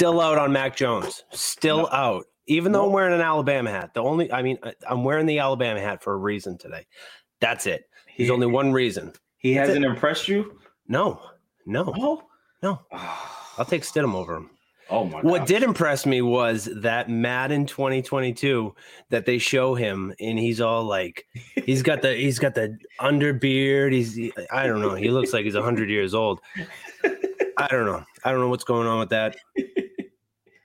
Still out on Mac Jones. Still no. out. Even though no. I'm wearing an Alabama hat. The only, I mean, I'm wearing the Alabama hat for a reason today. That's it. There's he, only one reason. He That's hasn't it. impressed you? No, no, oh. no. Ah. I'll take Stidham over him. Oh my! What did impress me was that Madden 2022 that they show him, and he's all like, he's got the he's got the underbeard. He's I don't know. He looks like he's hundred years old. I don't know. I don't know what's going on with that.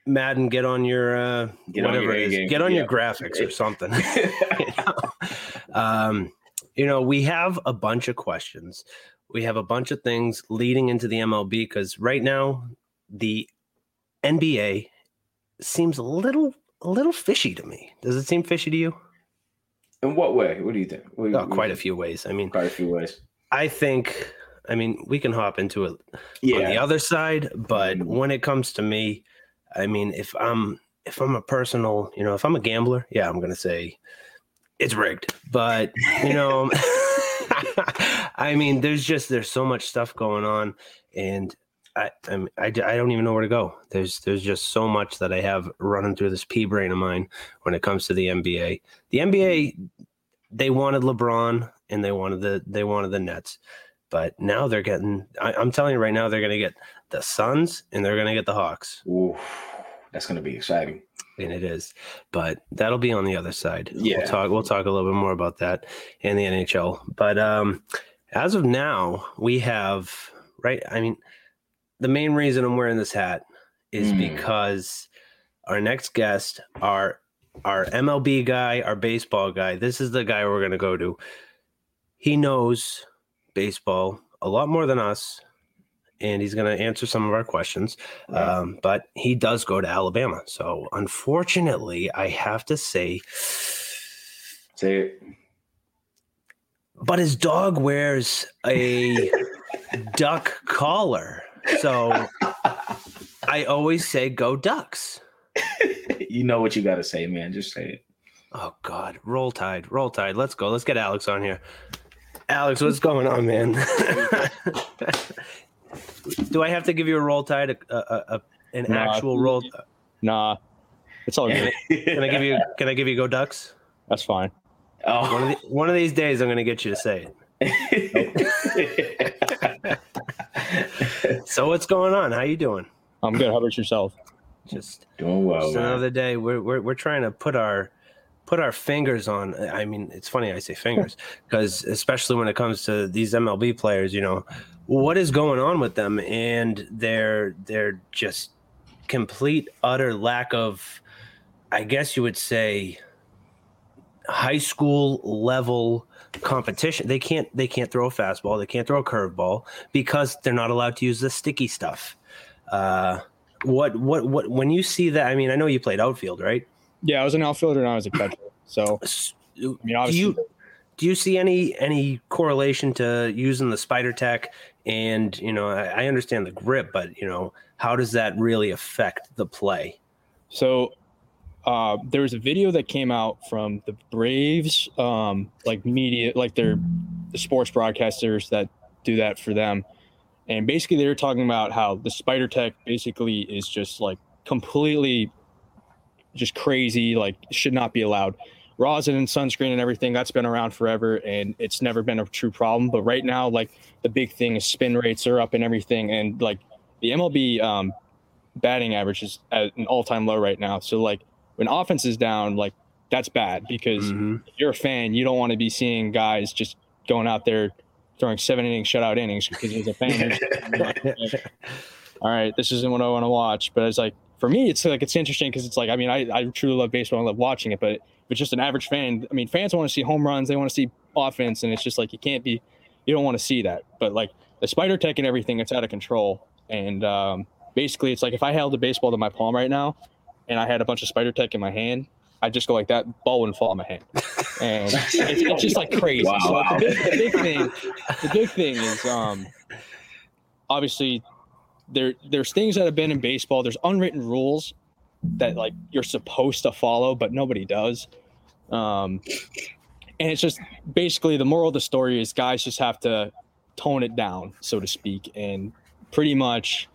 Madden, get on your uh, get whatever on your it is. Get on yeah. your graphics or something. you, know? Um, you know, we have a bunch of questions. We have a bunch of things leading into the MLB because right now the NBA seems a little a little fishy to me. Does it seem fishy to you? In what way? What do you think? What, oh, quite a few ways. I mean, quite a few ways. I think. I mean, we can hop into it yeah. on the other side, but mm-hmm. when it comes to me, I mean, if I'm if I'm a personal, you know, if I'm a gambler, yeah, I'm gonna say it's rigged. But you know, I mean, there's just there's so much stuff going on, and I, I, I don't even know where to go. There's there's just so much that I have running through this pea brain of mine when it comes to the NBA. The NBA, they wanted LeBron and they wanted the they wanted the Nets, but now they're getting. I, am telling you right now, they're going to get the Suns and they're going to get the Hawks. Ooh, that's going to be exciting. And it is, but that'll be on the other side. Yeah, we'll talk. We'll talk a little bit more about that in the NHL. But um, as of now, we have right. I mean the main reason I'm wearing this hat is mm. because our next guest, our our MLB guy, our baseball guy, this is the guy we're going to go to. He knows baseball a lot more than us, and he's going to answer some of our questions. Right. Um, but he does go to Alabama. So unfortunately, I have to say, say it. But his dog wears a duck collar. So I always say go Ducks. you know what you got to say, man. Just say it. Oh God, roll tide, roll tide. Let's go. Let's get Alex on here. Alex, what's going on, man? Do I have to give you a roll tide, a, a, a an nah, actual roll? Nah, it's all good. can I give you? Can I give you go Ducks? That's fine. Oh, one of, the, one of these days, I'm going to get you to say it. so what's going on? How you doing? I'm good. How about yourself? Just doing well. Just another day. We're, we're we're trying to put our put our fingers on. I mean, it's funny I say fingers because especially when it comes to these MLB players, you know, what is going on with them and their their just complete utter lack of, I guess you would say, high school level competition. They can't they can't throw a fastball, they can't throw a curveball because they're not allowed to use the sticky stuff. Uh, what what what when you see that? I mean, I know you played outfield, right? Yeah, I was an outfielder and I was a catcher. So I mean, obviously, you do you see any any correlation to using the spider tech? And you know, I, I understand the grip, but you know, how does that really affect the play? So uh, there was a video that came out from the Braves, um, like media, like their the sports broadcasters that do that for them, and basically they were talking about how the Spider Tech basically is just like completely, just crazy, like should not be allowed. Rosin and sunscreen and everything that's been around forever, and it's never been a true problem. But right now, like the big thing is spin rates are up and everything, and like the MLB um, batting average is at an all time low right now. So like when offense is down, like that's bad because mm-hmm. you're a fan, you don't want to be seeing guys just going out there throwing seven innings shutout innings because as a fan, all right, this isn't what I want to watch. But it's like for me, it's like it's interesting because it's like I mean I, I truly love baseball, I love watching it, but but just an average fan, I mean fans want to see home runs, they want to see offense, and it's just like you can't be, you don't want to see that. But like the spider tech and everything, it's out of control, and um, basically it's like if I held a baseball to my palm right now and I had a bunch of spider tech in my hand, I'd just go like that, ball wouldn't fall in my hand. And it's, it's just like crazy. Wow, so. The, big, the, big, thing, the big thing is um, obviously there there's things that have been in baseball. There's unwritten rules that like you're supposed to follow, but nobody does. Um, and it's just basically the moral of the story is guys just have to tone it down, so to speak, and pretty much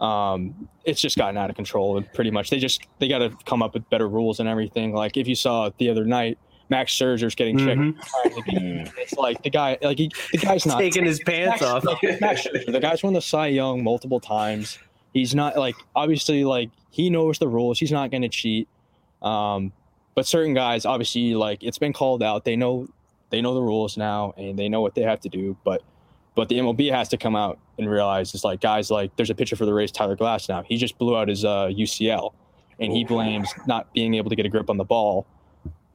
um, it's just gotten out of control. And pretty much, they just they got to come up with better rules and everything. Like if you saw the other night, Max Scherzer's getting Mhm. checked. It's like the guy, like he, the guy's not Taking his pants Max, off. Max Scherzer, the guy's won the Cy Young multiple times. He's not like obviously like he knows the rules. He's not going to cheat. Um, but certain guys, obviously, like it's been called out. They know they know the rules now and they know what they have to do. But but the MLB has to come out and realize it's like guys like there's a pitcher for the Rays, Tyler Glasnow he just blew out his uh, UCL, and he blames not being able to get a grip on the ball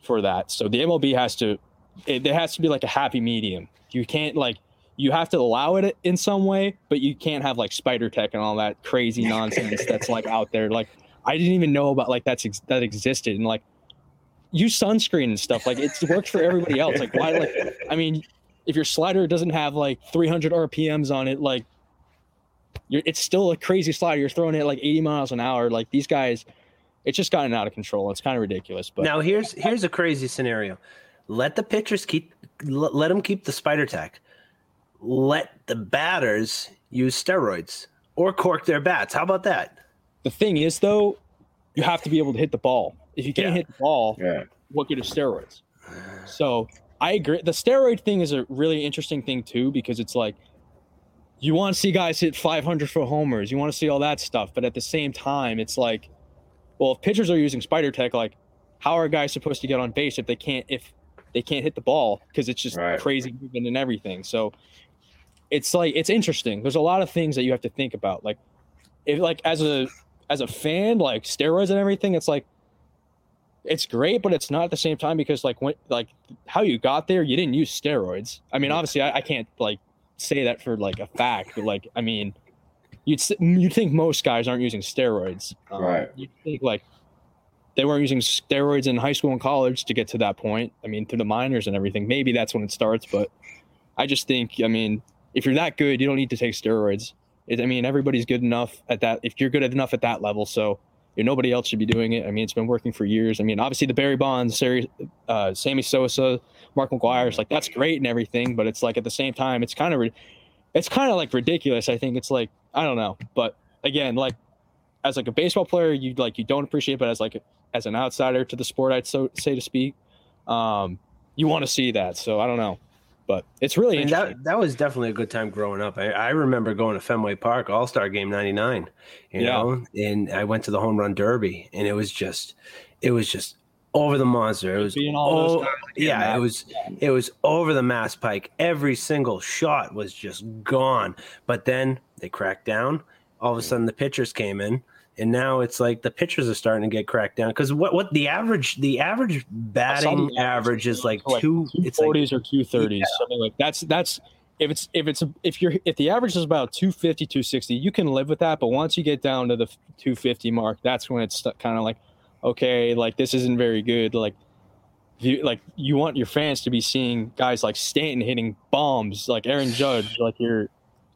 for that. So the MLB has to it, there has to be like a happy medium. You can't like you have to allow it in some way, but you can't have like spider tech and all that crazy nonsense that's like out there. Like I didn't even know about like that's ex- that existed and like use sunscreen and stuff. Like it's works for everybody else. Like why? Like I mean, if your slider doesn't have like 300 RPMs on it, like you're it's still a crazy slider. You're throwing it like 80 miles an hour. Like these guys, it's just gotten out of control. It's kind of ridiculous. But Now here's here's a crazy scenario. Let the pitchers keep let them keep the spider tech. Let the batters use steroids or cork their bats. How about that? the thing is though, you have to be able to hit the ball. If you can't Yeah. hit the ball, Yeah. what good is steroids? So I agree. The steroid thing is a really interesting thing too because it's like you want to see guys hit 500 foot homers, you want to see all that stuff, but at the same time, it's like, well, if pitchers are using spider tech, like, how are guys supposed to get on base if they can't if they can't hit the ball because it's just Right. crazy movement and everything. So it's like it's interesting. There's a lot of things that you have to think about. Like if like as a as a fan, like steroids and everything, it's like it's great, but it's not at the same time because like when like how you got there, you didn't use steroids. I mean, obviously, I, I can't like say that for like a fact, but like I mean, you'd you'd think most guys aren't using steroids, Um, Right. You'd think like they weren't using steroids in high school and college to get to that point. I mean, through the minors and everything. Maybe that's when it starts, but I just think, I mean, if you're that good, you don't need to take steroids. It, I mean, everybody's good enough at that. If you're good enough at that level, so you know, nobody else should be doing it. I mean, it's been working for years. I mean, obviously the Barry Bonds, Sari, uh, Sammy Sosa, Mark McGwire McGwire's like that's great and everything, but it's like at the same time, it's kind of, it's kind of like ridiculous. I think it's like I don't know, but again, like as like a baseball player, you like you don't appreciate, but as like as an outsider to the sport, I'd so say to speak, um, you want to see that. So I don't know, but it's really I mean, interesting. that that was definitely a good time growing up. I, I remember going to Fenway Park All Star Game '99, you Yeah. know, and I went to the home run derby, and it was just, it was just over the monster. It was oh, yeah, it was it was over the mass pike. Every single shot was just gone. But then they cracked down. All of a sudden, the pitchers came in, and now it's like the pitchers are starting to get cracked down because what what the average the average batting average is like two. It's like or two thirties, something like that's that's if it's if it's if you're if the average is about 250 260 you can live with that but once you get down to the 250 mark that's when it's kind of like okay like this isn't very good like you like you want your fans to be seeing guys like Stanton hitting bombs like Aaron Judge like you're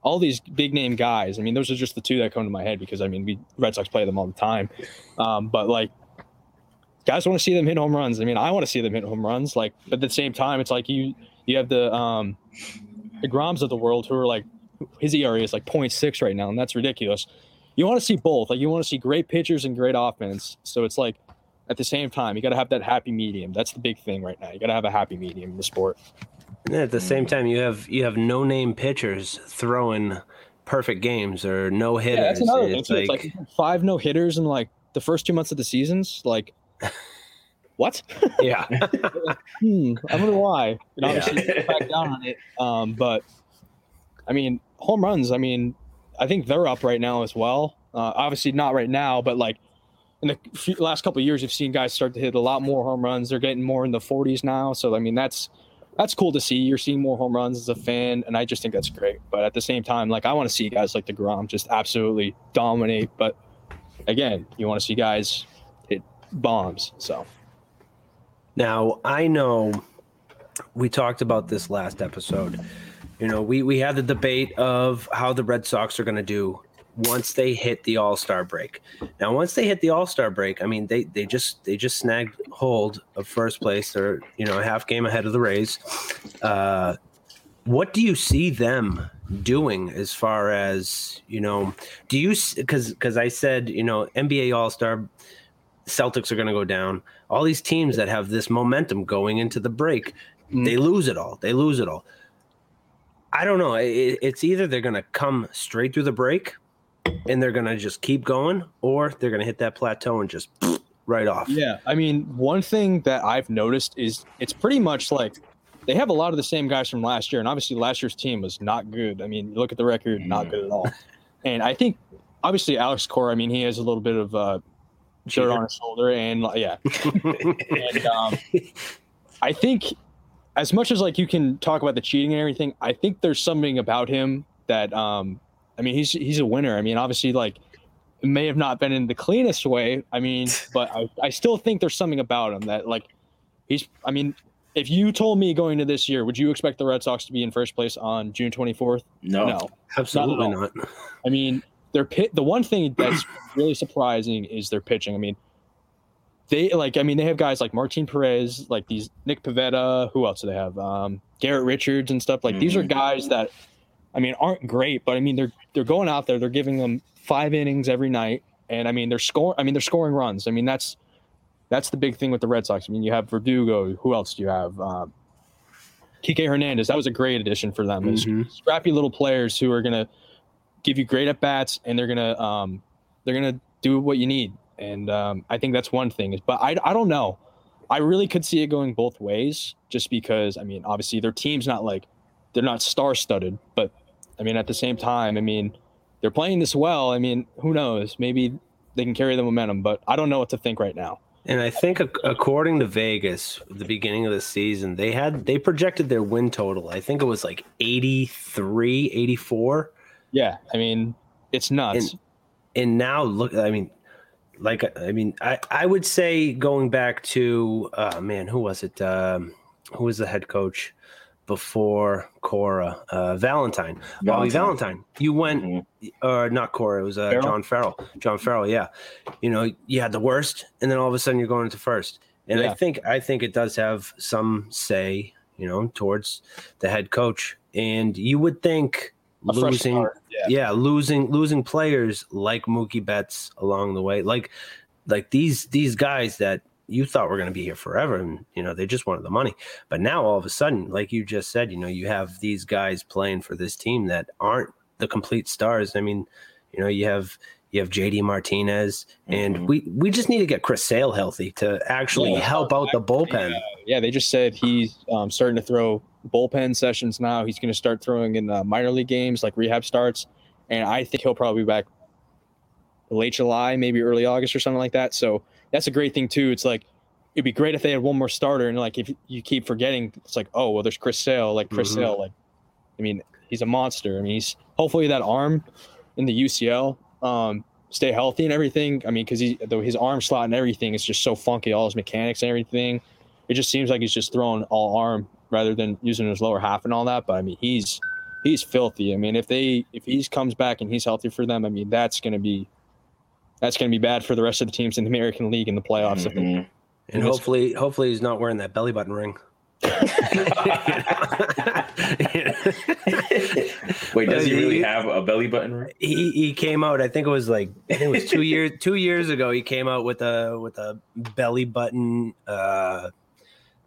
all these big name guys I mean those are just the two that come to my head because I mean we Red Sox play them all the time um, but like guys want to see them hit home runs. I mean, I want to see them hit home runs. Like, but at the same time, it's like you you have the um the Groms of the world who are like his ERA is like 0.6 right now, and that's ridiculous. You want to see both. Like, you want to see great pitchers and great offense. So it's like at the same time, you got to have that happy medium. That's the big thing right now. You got to have a happy medium in the sport. And at the same time, you have you have no name pitchers throwing perfect games or no hitters. Yeah, that's another thing it's like, It's like five no hitters in like the first two months of the seasons. Like, what? yeah, hmm, I wonder why. And Yeah. obviously, you back down on it. Um, but I mean, home runs. I mean, I think they're up right now as well. Uh, obviously, not right now, but like in the few, last couple of years, you've seen guys start to hit a lot more home runs. They're getting more in the 40s now. So I mean, that's that's cool to see. You're seeing more home runs as a fan, and I just think that's great. But at the same time, like I want to see guys like deGrom just absolutely dominate. But again, you want to see guys hit bombs. So Now I know we talked about this last episode. You know, we we had the debate of how the Red Sox are going to do once they hit the All Star break. Now, once they hit the All Star break, I mean, they they just they just snagged hold of first place. They're you know a half game ahead of the Rays. Uh, what do you see them doing as far as you know? Do you because because I said you know NBA All Star Celtics are going to go down. All these teams that have this momentum going into the break, mm. they lose it all. They lose it all. I don't know. It, it's either they're going to come straight through the break and they're going to just keep going, or they're going to hit that plateau and just right off. Yeah. I mean, one thing that I've noticed is it's pretty much like they have a lot of the same guys from last year. And obviously, last year's team was not good. I mean, look at the record, not good at all. And I think, obviously, Alex Cora, I mean, he has a little bit of uh, dirt on his shoulder. And yeah. and um, I think, as much as like you can talk about the cheating and everything, I think there's something about him that, um, I mean, he's he's a winner. I mean, obviously, like it may have not been in the cleanest way. I mean, but I, I still think there's something about him that like he's. I mean, if you told me going to this year, would you expect the Red Sox to be in first place on June 24th? No, no, absolutely not. not. I mean, their pit. The one thing that's really surprising is their pitching. I mean, they like. I mean, they have guys like Martin Perez, like these Nick Pivetta. Who else do they have? Um, Garrett Richards and stuff. Like mm-hmm. these are mm-hmm. guys that, I mean, aren't great, but I mean, they're they're going out there. They're giving them five innings every night, and I mean, they're scoring. I mean, they're scoring runs. I mean, that's that's the big thing with the Red Sox. I mean, you have Verdugo. Who else do you have? Um, Kike Hernandez. That was a great addition for them. Mm-hmm. Scrappy little players who are gonna give you great at bats, and they're gonna um, they're gonna do what you need. And um, I think that's one thing. But I I don't know. I really could see it going both ways, just because I mean, obviously their team's not like they're not star studded, but I mean at the same time, I mean they're playing this well. I mean, who knows? Maybe they can carry the momentum, but I don't know what to think right now. And I think according to Vegas, the beginning of the season, they had they projected their win total. I think it was like 83, 84. Yeah, I mean, it's nuts. And, and now look, I mean, like I mean, I I would say going back to uh man, who was it? Um who was the head coach? Before Cora, uh, Valentine, Valentine. Bobby Valentine. You went, mm-hmm. or not Cora, it was uh, Farrell? John Farrell. John Farrell, yeah. You know, you had the worst, and then all of a sudden you're going into first. And yeah. I think I think it does have some say, you know, towards the head coach. And you would think A losing, yeah. yeah, losing losing players like Mookie Betts along the way, like like these these guys that you thought we were going to be here forever and you know they just wanted the money but now all of a sudden like you just said you know you have these guys playing for this team that aren't the complete stars i mean you know you have you have JD Martinez, and mm-hmm. we we just need to get Chris Sale healthy to actually yeah, help out the bullpen. Yeah, yeah, they just said he's um, starting to throw bullpen sessions now. He's going to start throwing in uh, minor league games like rehab starts, and I think he'll probably be back late July, maybe early August or something like that. So that's a great thing too. It's like it'd be great if they had one more starter, and like if you keep forgetting, it's like oh well, there's Chris Sale, like Chris mm-hmm. Sale, like I mean he's a monster. I mean he's hopefully that arm in the UCL um, stay healthy and everything. I mean because he though his arm slot and everything is just so funky, all his mechanics and everything. It just seems like he's just throwing all arm rather than using his lower half and all that. But I mean he's he's filthy. I mean if they if he comes back and he's healthy for them, I mean that's going to be that's going to be bad for the rest of the teams in the American League in the playoffs. Mm-hmm. And hopefully, hopefully he's not wearing that belly button ring. Wait, does he really have a belly button ring? He he came out. I think it was like I think it was two years two years ago. He came out with a with a belly button uh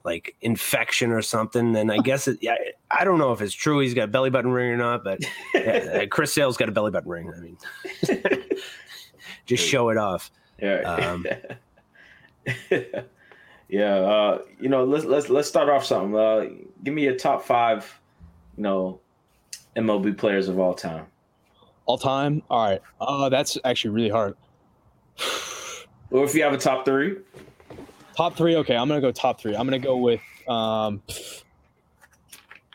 like infection or something. And I guess it. Yeah, I don't know if it's true. He's got a belly button ring or not. But yeah, Chris Sale's got a belly button ring. I mean just show it off. Yeah. Um, yeah. Uh, you know, let's let's let's start off something. Uh, give me your top five, you know, MLB players of all time. All time. All right. Uh, that's actually really hard. or if you have a top three. Top three. Okay, I'm gonna go top three. I'm gonna go with. Um,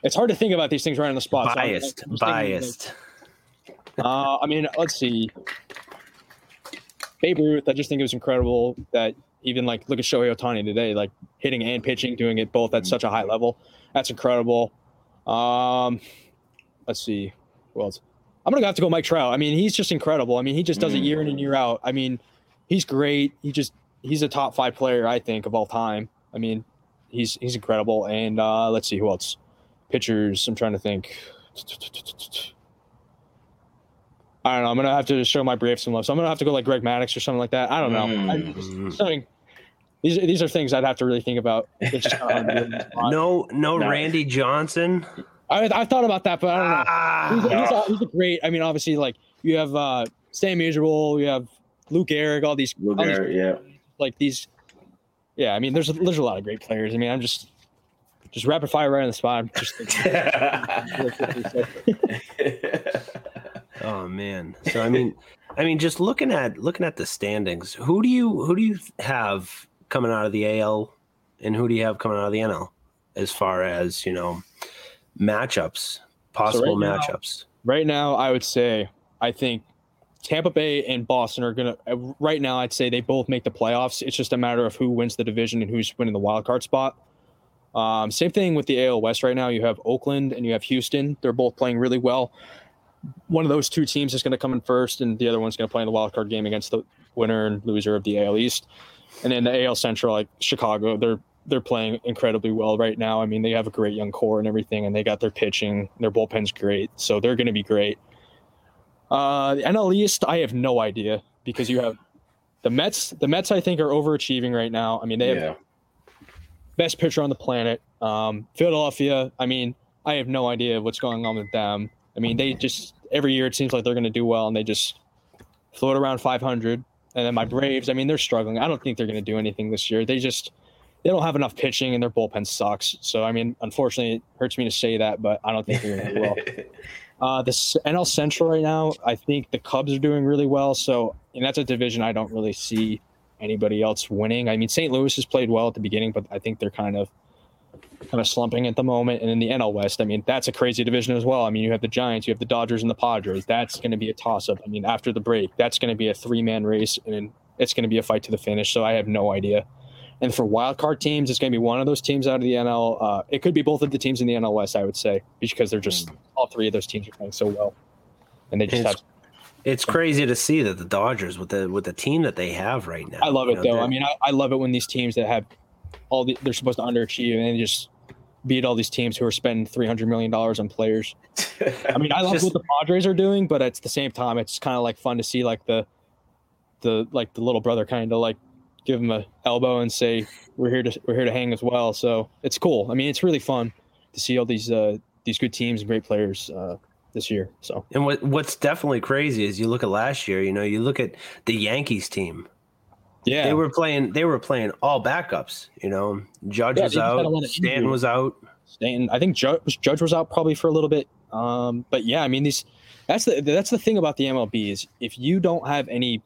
it's hard to think about these things right on the spot. Biased. So biased. uh, I mean, let's see. Babe Ruth, I just think it was incredible that even like look at Shohei Ohtani today, like hitting and pitching, doing it both at such a high level. That's incredible. Um, let's see, who else? I'm gonna have to go Mike Trout. I mean, he's just incredible. I mean, he just does it year in and year out. I mean, he's great. He just he's a top five player, I think, of all time. I mean, he's he's incredible. And uh, let's see who else. Pitchers. I'm trying to think. I don't know. I'm gonna have to show my Braves some love. So I'm gonna have to go like Greg Maddux or something like that. I don't know. Mm. something. These these are things I'd have to really think about. no, no, Randy Johnson. I I thought about that, but I don't know. Ah, he's, he's, a, he's, a, great. I mean, obviously, like you have uh Stan Musial, you have Luke Eric, all these. Lou Gehrig, yeah. Like these. Yeah, I mean, there's there's a lot of great players. I mean, I'm just just rapid fire right on the spot. just oh man. So I mean, I mean, just looking at looking at the standings, who do you who do you have coming out of the AL, and who do you have coming out of the NL, as far as you know, matchups, possible so right matchups. Now, right now, I would say I think Tampa Bay and Boston are gonna. Uh, right now, I'd say they both make the playoffs. It's just a matter of who wins the division and who's winning the wild card spot. Um, same thing with the AL West right now. You have Oakland and you have Houston. They're both playing really well. One of those two teams is going to come in first, and the other one's going to play in the wild card game against the winner and loser of the AL East. And then the AL Central, like Chicago, they're they're playing incredibly well right now. I mean, they have a great young core and everything, and they got their pitching. Their bullpen's great, so they're going to be great. Uh, the NL East, I have no idea because you have the Mets. The Mets, I think, are overachieving right now. I mean, they have yeah best pitcher on the planet. Um, Philadelphia, I mean, I have no idea what's going on with them. I mean, they just every year it seems like they're going to do well, and they just float around 500. And then my Braves, I mean, they're struggling. I don't think they're going to do anything this year. They just they don't have enough pitching, and their bullpen sucks. So I mean, unfortunately, it hurts me to say that, but I don't think they're going to do well. Uh, the NL Central right now, I think the Cubs are doing really well. So, and that's a division I don't really see anybody else winning. I mean, St. Louis has played well at the beginning, but I think they're kind of kind of slumping at the moment. And in the NL West, I mean, that's a crazy division as well. I mean, you have the Giants, you have the Dodgers, and the Padres. That's going to be a toss up. I mean, after the break, that's going to be a three man race, and it's going to be a fight to the finish. So I have no idea. And for wild card teams, it's going to be one of those teams out of the NL. Uh, it could be both of the teams in the NL West, I would say, because they're just hmm. all three of those teams are playing so well, and they just have it's crazy to see that the Dodgers with the with the team that they have right now. I love it know, though. I mean, I, I love it when these teams that have all the they're supposed to underachieve and they just beat all these teams who are spending three hundred million dollars on players. I mean, I love just, what the Padres are doing, but at the same time, it's kind of like fun to see like the the like the little brother kind of like give him a elbow and say we're here to we're here to hang as well. So it's cool. I mean, it's really fun to see all these uh, these good teams and great players uh, this year. So and what what's definitely crazy is you look at last year. You know, you look at the Yankees team. Yeah, they were playing. They were playing all backups. You know, Judge yeah, was out. Stan was out. Stanton. I think Judge, Judge was out probably for a little bit. Um, but yeah, I mean these. That's the that's the thing about the MLB is if you don't have any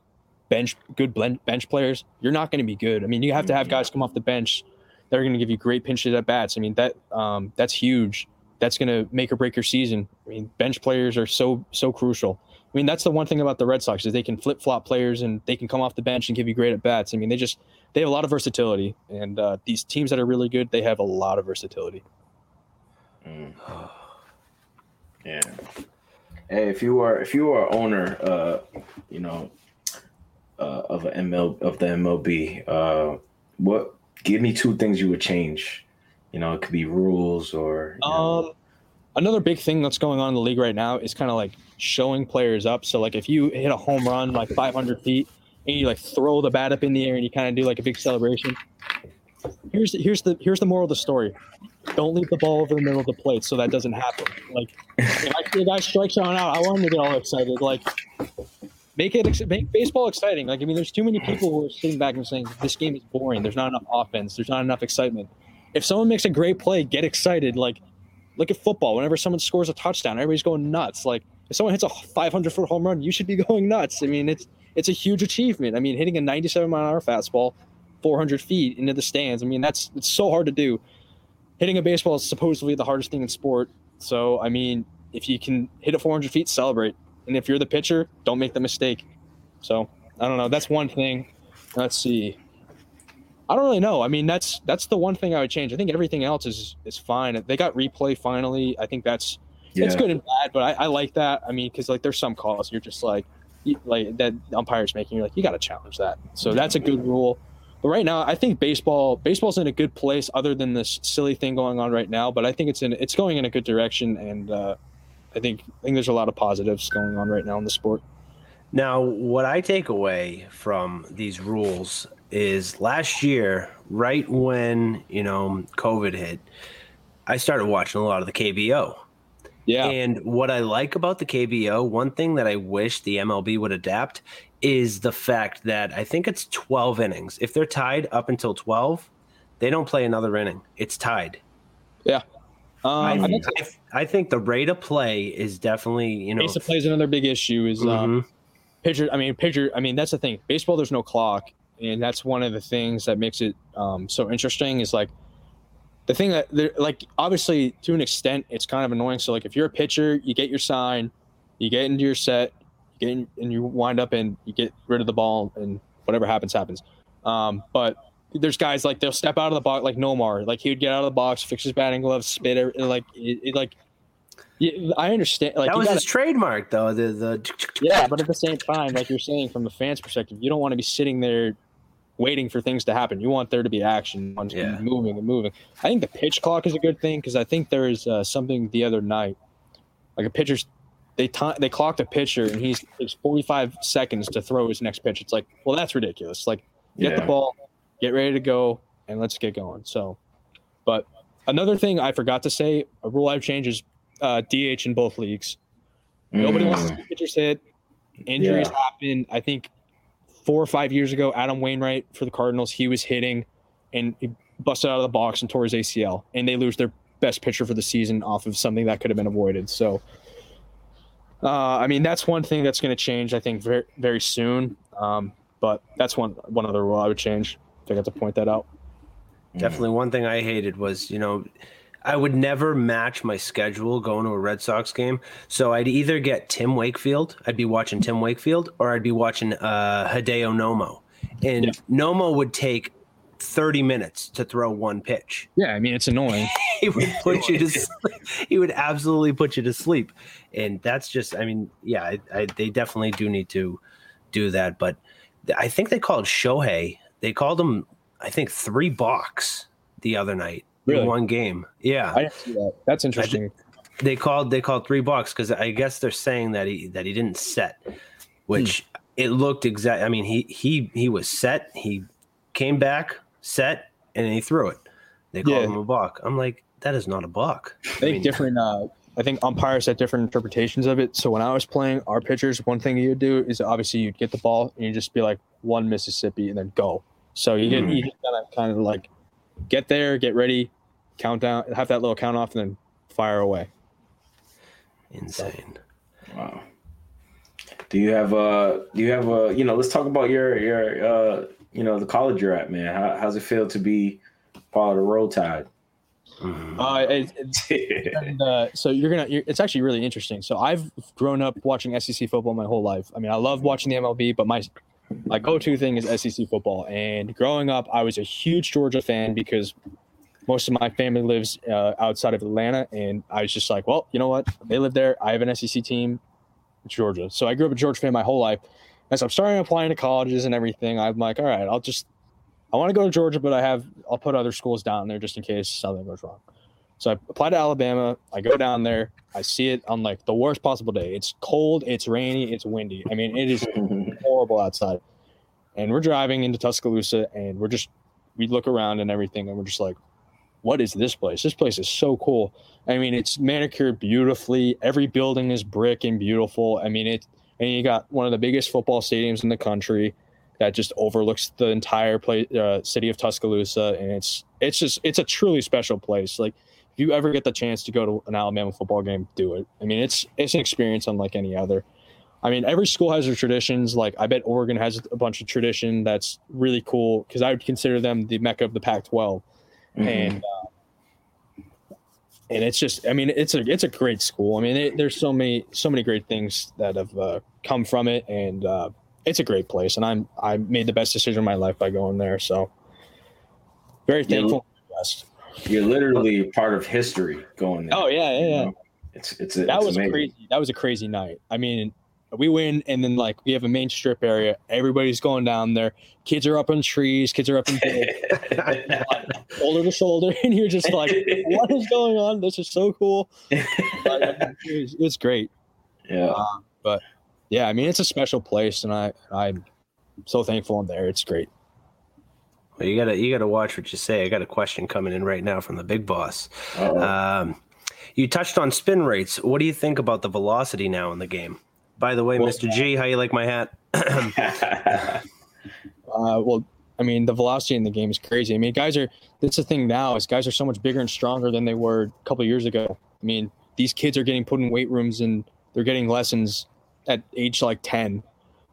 bench good bench players, you're not going to be good. I mean, you have to have guys come off the bench that are going to give you great pinches at bats. I mean that um, that's huge that's going to make or break your season. I mean, bench players are so so crucial. I mean, that's the one thing about the Red Sox is they can flip flop players and they can come off the bench and give you great at bats. I mean, they just they have a lot of versatility, and uh, these teams that are really good, they have a lot of versatility. Mm. yeah. Hey, if you are if you are owner, uh, you know, uh, of an ML of the MLB, uh, what give me two things you would change you know, it could be rules or. Um, another big thing that's going on in the league right now is kind of like showing players up. So like if you hit a home run like 500 feet and you like throw the bat up in the air and you kind of do like a big celebration. Here's the, here's the here's the moral of the story. Don't leave the ball over the middle of the plate so that doesn't happen. Like if I see a guy strikes on out, I want him to get all excited. Like make it make baseball exciting. Like I mean, there's too many people who are sitting back and saying this game is boring. There's not enough offense. There's not enough excitement if someone makes a great play, get excited. Like, look at football. Whenever someone scores a touchdown, everybody's going nuts. Like, if someone hits a 500 foot home run, you should be going nuts. I mean, it's it's a huge achievement. I mean, hitting a 97 mile an hour fastball, 400 feet into the stands. I mean, that's it's so hard to do. Hitting a baseball is supposedly the hardest thing in sport. So, I mean, if you can hit it 400 feet, celebrate. And if you're the pitcher, don't make the mistake. So, I don't know. That's one thing. Let's see. I don't really know. I mean, that's that's the one thing I would change. I think everything else is is fine. They got replay finally. I think that's yeah. it's good and bad, but I, I like that. I mean, because like there's some calls you're just like like that umpires making. You're like you got to challenge that. So that's a good rule. But right now, I think baseball baseball's in a good place, other than this silly thing going on right now. But I think it's in it's going in a good direction, and uh, I think I think there's a lot of positives going on right now in the sport. Now, what I take away from these rules is last year, right when you know COVID hit, I started watching a lot of the KBO. Yeah. And what I like about the KBO, one thing that I wish the MLB would adapt is the fact that I think it's 12 innings. If they're tied up until 12, they don't play another inning. It's tied. Yeah. Um, I, think, I, I, think the rate of play is definitely, you know. Pace of play is another big issue. Is um, mm-hmm. um, pitcher. I mean, pitcher. I mean, that's the thing. Baseball, there's no clock, and that's one of the things that makes it um, so interesting. Is like the thing that like obviously to an extent it's kind of annoying. So like if you're a pitcher, you get your sign, you get into your set, you get in, and you wind up and you get rid of the ball, and whatever happens happens. Um, but there's guys like they'll step out of the box like Nomar, like he would get out of the box, fix his batting gloves, spit, it, like it, it like. I understand. Like that was gotta, his trademark, though. The the yeah, but at the same time, like you're saying, from the fans' perspective, you don't want to be sitting there waiting for things to happen. You want there to be action, you want to yeah. be moving and moving. I think the pitch clock is a good thing because I think there is uh, something the other night, like a pitcher's they t- they clocked a pitcher and he's it's 45 seconds to throw his next pitch. It's like, well, that's ridiculous. Like, get yeah. the ball, get ready to go, and let's get going. So, but another thing I forgot to say, a rule I've changed is uh, DH in both leagues. Nobody wants to see mm. pitchers hit. Injuries yeah. happen. I think four or five years ago, Adam Wainwright for the Cardinals, he was hitting and he busted out of the box and tore his ACL, and they lose their best pitcher for the season off of something that could have been avoided. So, uh, I mean, that's one thing that's going to change, I think, very very soon. Um, but that's one one other rule I would change. I got to point that out. Definitely, one thing I hated was you know I would never match my schedule going to a Red Sox game. So I'd either get Tim Wakefield, I'd be watching Tim Wakefield, or I'd be watching uh, Hideo Nomo. And yeah. Nomo would take 30 minutes to throw one pitch. Yeah, I mean it's annoying. he would put you to sleep. He would absolutely put you to sleep. And that's just I mean, yeah, I, I, they definitely do need to do that, but I think they called Shohei. They called him I think 3 balks the other night really? in one game. Yeah, I see that. That's interesting. They called they called three balks because I guess they're saying that he that he didn't set, which hmm. it looked exact. I mean, he he he was set. He came back, set, and he threw it. They called yeah. him a balk. I'm like, that is not a balk. I think I mean, different. Uh, I think umpires had different interpretations of it. So when I was playing our pitchers, one thing you'd do is obviously you'd get the ball and you just be like one Mississippi and then go. So you get mm. you just kind of kind of like get there, get ready, countdown, have that little count off, and then fire away. Insane. Wow. Do you have a? do you have a? you know let's talk about your your uh you know the college you're at man How, how's it feel to be part of the roll tide mm-hmm. uh, it, it, and, uh, so you're gonna you're, it's actually really interesting so i've grown up watching sec football my whole life i mean i love watching the mlb but my my go-to thing is sec football and growing up i was a huge georgia fan because most of my family lives uh, outside of Atlanta, and I was just like, well, you know what? They live there. I have an SEC team, Georgia. So I grew up a Georgia fan my whole life. As I'm starting applying to colleges and everything, I'm like, all right, I'll just, I want to go to Georgia, but I have, I'll put other schools down there just in case something goes wrong. So I apply to Alabama. I go down there. I see it on like the worst possible day. It's cold. It's rainy. It's windy. I mean, it is horrible outside. And we're driving into Tuscaloosa, and we're just, we look around and everything, and we're just like, what is this place? This place is so cool. I mean, it's manicured beautifully. Every building is brick and beautiful. I mean, it, and you got one of the biggest football stadiums in the country that just overlooks the entire place, uh, city of Tuscaloosa, and it's it's just it's a truly special place. Like if you ever get the chance to go to an Alabama football game, do it. I mean, it's it's an experience unlike any other. I mean, every school has their traditions. Like I bet Oregon has a bunch of tradition that's really cool because I would consider them the mecca of the Pac-12 mm-hmm. and uh, and it's just I mean it's a it's a great school. I mean it, there's so many so many great things that have uh, come from it, and uh, it's a great place. And I'm I made the best decision of my life by going there. So very thankful. You're, you're literally part of history going there. Oh yeah, yeah, yeah. You know? It's it's that it's was amazing. crazy. That was a crazy night. I mean, we win, and then like we have a main strip area. Everybody's going down there. Kids are up in trees. Kids are up in shoulder to shoulder, and you're just like, "What is going on? This is so cool." it's, it's great. Yeah, uh, but yeah, I mean, it's a special place, and I I'm so thankful I'm there. It's great. Well, you gotta you gotta watch what you say. I got a question coming in right now from the big boss. Um, you touched on spin rates. What do you think about the velocity now in the game? By the way, well, Mr. G, how you like my hat? uh, well, I mean, the velocity in the game is crazy. I mean, guys are that's the thing now is guys are so much bigger and stronger than they were a couple years ago. I mean, these kids are getting put in weight rooms and they're getting lessons at age like 10.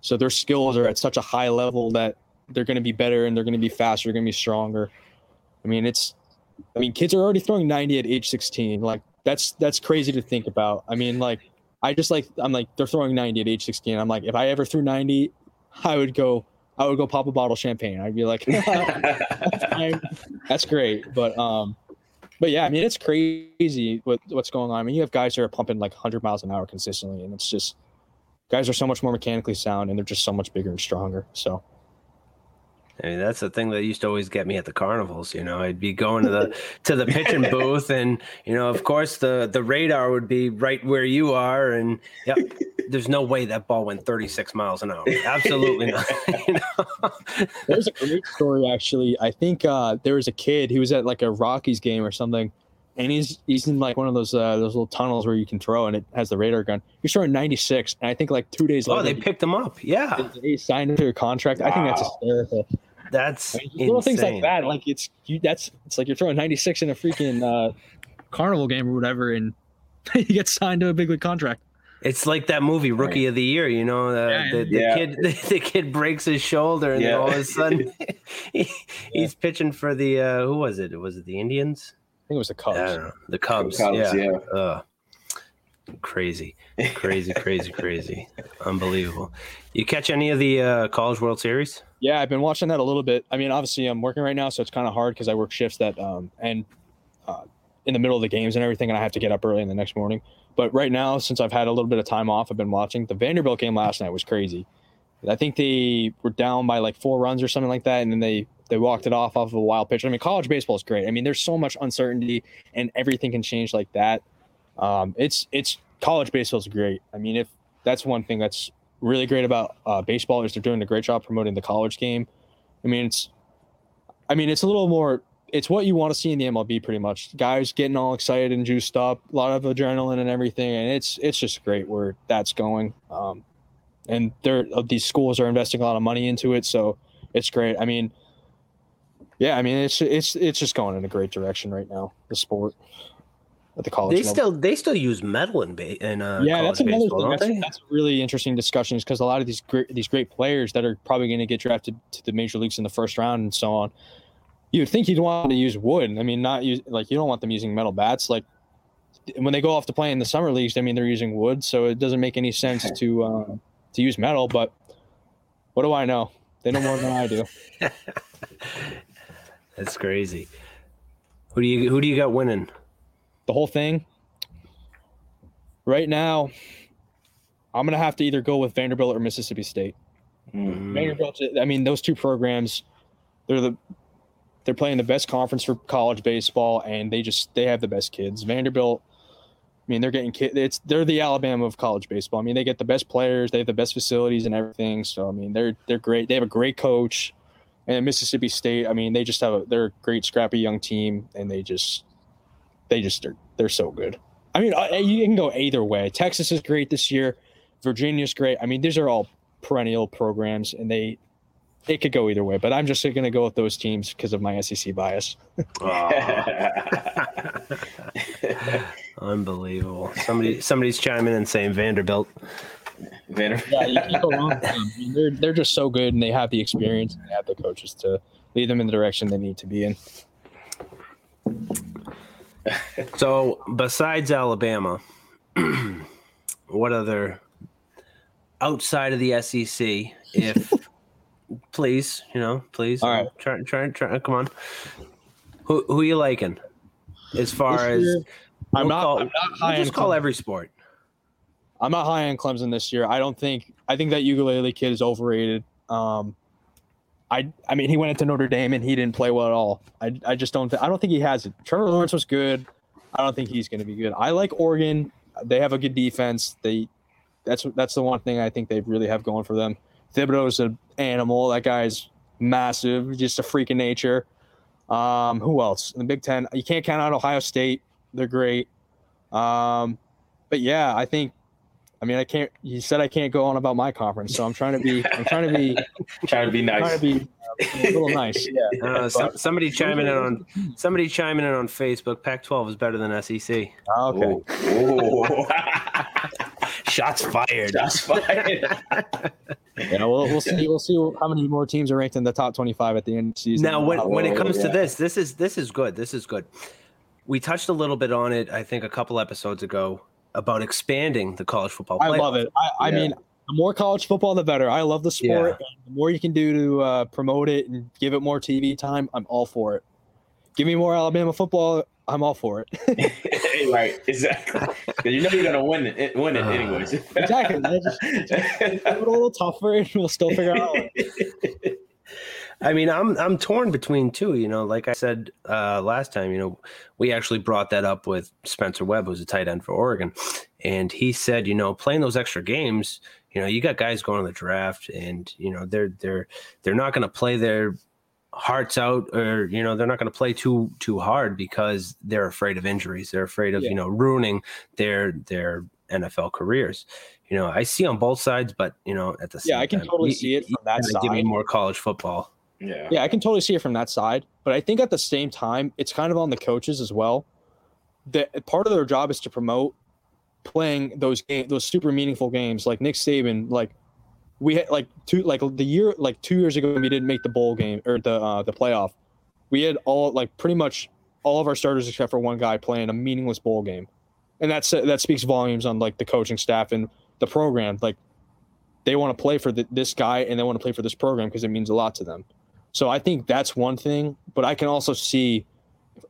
So their skills are at such a high level that they're going to be better and they're going to be faster, they're going to be stronger. I mean, it's I mean, kids are already throwing 90 at age 16. Like that's that's crazy to think about. I mean, like I just like I'm like they're throwing 90 at age 16. I'm like if I ever threw 90, I would go I would go pop a bottle of champagne. I'd be like that's great. But um but yeah, I mean it's crazy what what's going on. I mean you have guys who are pumping like 100 miles an hour consistently and it's just guys are so much more mechanically sound and they're just so much bigger and stronger. So I mean, that's the thing that used to always get me at the carnivals. You know, I'd be going to the to the pitching booth, and you know, of course, the the radar would be right where you are, and yeah, there's no way that ball went 36 miles an hour. Absolutely not. you know? There's a great story actually. I think uh, there was a kid. He was at like a Rockies game or something, and he's he's in like one of those uh, those little tunnels where you can throw, and it has the radar gun. He's throwing 96, and I think like two days later. oh, later, they picked him up. Yeah, he signed into a contract. Wow. I think that's hysterical. That's I mean, little things like that. Like it's you. That's it's like you're throwing 96 in a freaking uh, carnival game or whatever, and you get signed to a big league contract. It's like that movie Rookie of the Year, you know, uh, yeah, the, the yeah. kid the, the, kid breaks his shoulder and yeah. then all of a sudden he, he's pitching for the uh, who was it? Was it the Indians? Think it was the Cubs. The Cubs. Cubs yeah. yeah. Uh, crazy, crazy, crazy, crazy, unbelievable. You catch any of the uh, College World Series? Yeah, I've been watching that a little bit. I mean, obviously, I'm working right now, so it's kind of hard because I work shifts that um, and uh, in the middle of the games and everything, and I have to get up early in the next morning. But right now, since I've had a little bit of time off, I've been watching. The Vanderbilt game last night was crazy. I think they were down by like four runs or something like that, and then they they walked it off off of a wild pitch. I mean, college baseball is great. I mean, there's so much uncertainty, and everything can change like that. Um, it's it's college baseball is great. I mean, if that's one thing that's really great about uh, baseball is they're doing a great job promoting the college game. I mean, it's I mean, it's a little more. It's what you want to see in the MLB, pretty much. Guys getting all excited and juiced up, a lot of adrenaline and everything, and it's it's just great where that's going. Um, and they're these schools are investing a lot of money into it, so it's great. I mean, yeah, I mean it's it's it's just going in a great direction right now. The sport at the college. They level. still they still use metal in ba- in uh, yeah. That's another baseball, thing. That's, that's, a really interesting discussion because a lot of these great these great players that are probably going to get drafted to the major leagues in the first round and so on. You'd think you'd want to use wood. I mean, not use like you don't want them using metal bats. Like when they go off to play in the summer leagues, I mean they're using wood, so it doesn't make any sense to uh, to use metal. But what do I know? They know more than I do. That's crazy. Who do you who do you got winning? The whole thing. Right now, I'm gonna have to either go with Vanderbilt or Mississippi State. Mm-hmm. Vanderbilt. I mean, those two programs, they're the they're playing the best conference for college baseball, and they just they have the best kids. Vanderbilt. I mean, they're getting kids. It's they're the Alabama of college baseball. I mean, they get the best players, they have the best facilities and everything. So I mean, they're they're great. They have a great coach. And Mississippi State, I mean, they just have a they're a great scrappy young team, and they just they just are they're so good. I mean, uh, you can go either way. Texas is great this year. Virginia's great. I mean, these are all perennial programs, and they it could go either way. But I'm just going to go with those teams because of my SEC bias. Unbelievable. Somebody somebody's chiming in saying Vanderbilt. Vanderbilt. yeah, you can't go wrong. they're they're just so good, and they have the experience, and they have the coaches to lead them in the direction they need to be in. so, besides Alabama, what other outside of the SEC, if please, you know, please, all right, try, try, try, come on, who who are you liking as far as I'm, not, call, I'm not high we'll just call every sport. I'm not high on Clemson this year. I don't think I think that ukulele kid is overrated. Um, I I mean he went into Notre Dame and he didn't play well at all. I, I just don't th- I don't think he has it. Trevor Lawrence was good. I don't think he's going to be good. I like Oregon. They have a good defense. They that's that's the one thing I think they really have going for them. Thibodeaux's an animal. That guy's massive, just a freak of nature. Um, who else in the Big Ten? You can't count out Ohio State. They're great. Um, but yeah, I think I mean, I can't. You said I can't go on about my conference, so I'm trying to be. I'm trying to be. trying to be nice. Trying to be uh, a little nice. Yeah. Uh, so, somebody chiming in on somebody chiming in on Facebook. Pac-12 is better than SEC. Okay. Shots fired. Shots fired. yeah, we'll, we'll see. We'll see how many more teams are ranked in the top 25 at the end of the season. Now, when, when it comes yeah. to this, this is this is good. This is good. We touched a little bit on it, I think, a couple episodes ago about expanding the college football. Playoff. I love it. I, I yeah. mean, the more college football, the better. I love the sport. Yeah. The more you can do to uh, promote it and give it more TV time, I'm all for it. Give me more Alabama football. I'm all for it. right, exactly. You know you're gonna win it, win it uh, anyways. exactly. Just, just a little tougher, and we'll still figure out. I mean, I'm I'm torn between two. You know, like I said uh, last time, you know, we actually brought that up with Spencer Webb, who's a tight end for Oregon, and he said, you know, playing those extra games, you know, you got guys going to the draft, and you know, they're they're they're not going to play their hearts out, or you know, they're not going to play too too hard because they're afraid of injuries. They're afraid of yeah. you know ruining their their NFL careers. You know, I see on both sides, but you know, at the same yeah, I can time, totally see it from that side. Give me more college football. Yeah. Yeah, I can totally see it from that side. But I think at the same time, it's kind of on the coaches as well. That part of their job is to promote playing those game those super meaningful games. Like Nick Saban, like we had like two like the year like two years ago we didn't make the bowl game or the uh, the playoff. We had all like pretty much all of our starters except for one guy playing a meaningless bowl game, and that's that speaks volumes on like the coaching staff and the program. Like they want to play for the, this guy and they want to play for this program because it means a lot to them. So I think that's one thing, but I can also see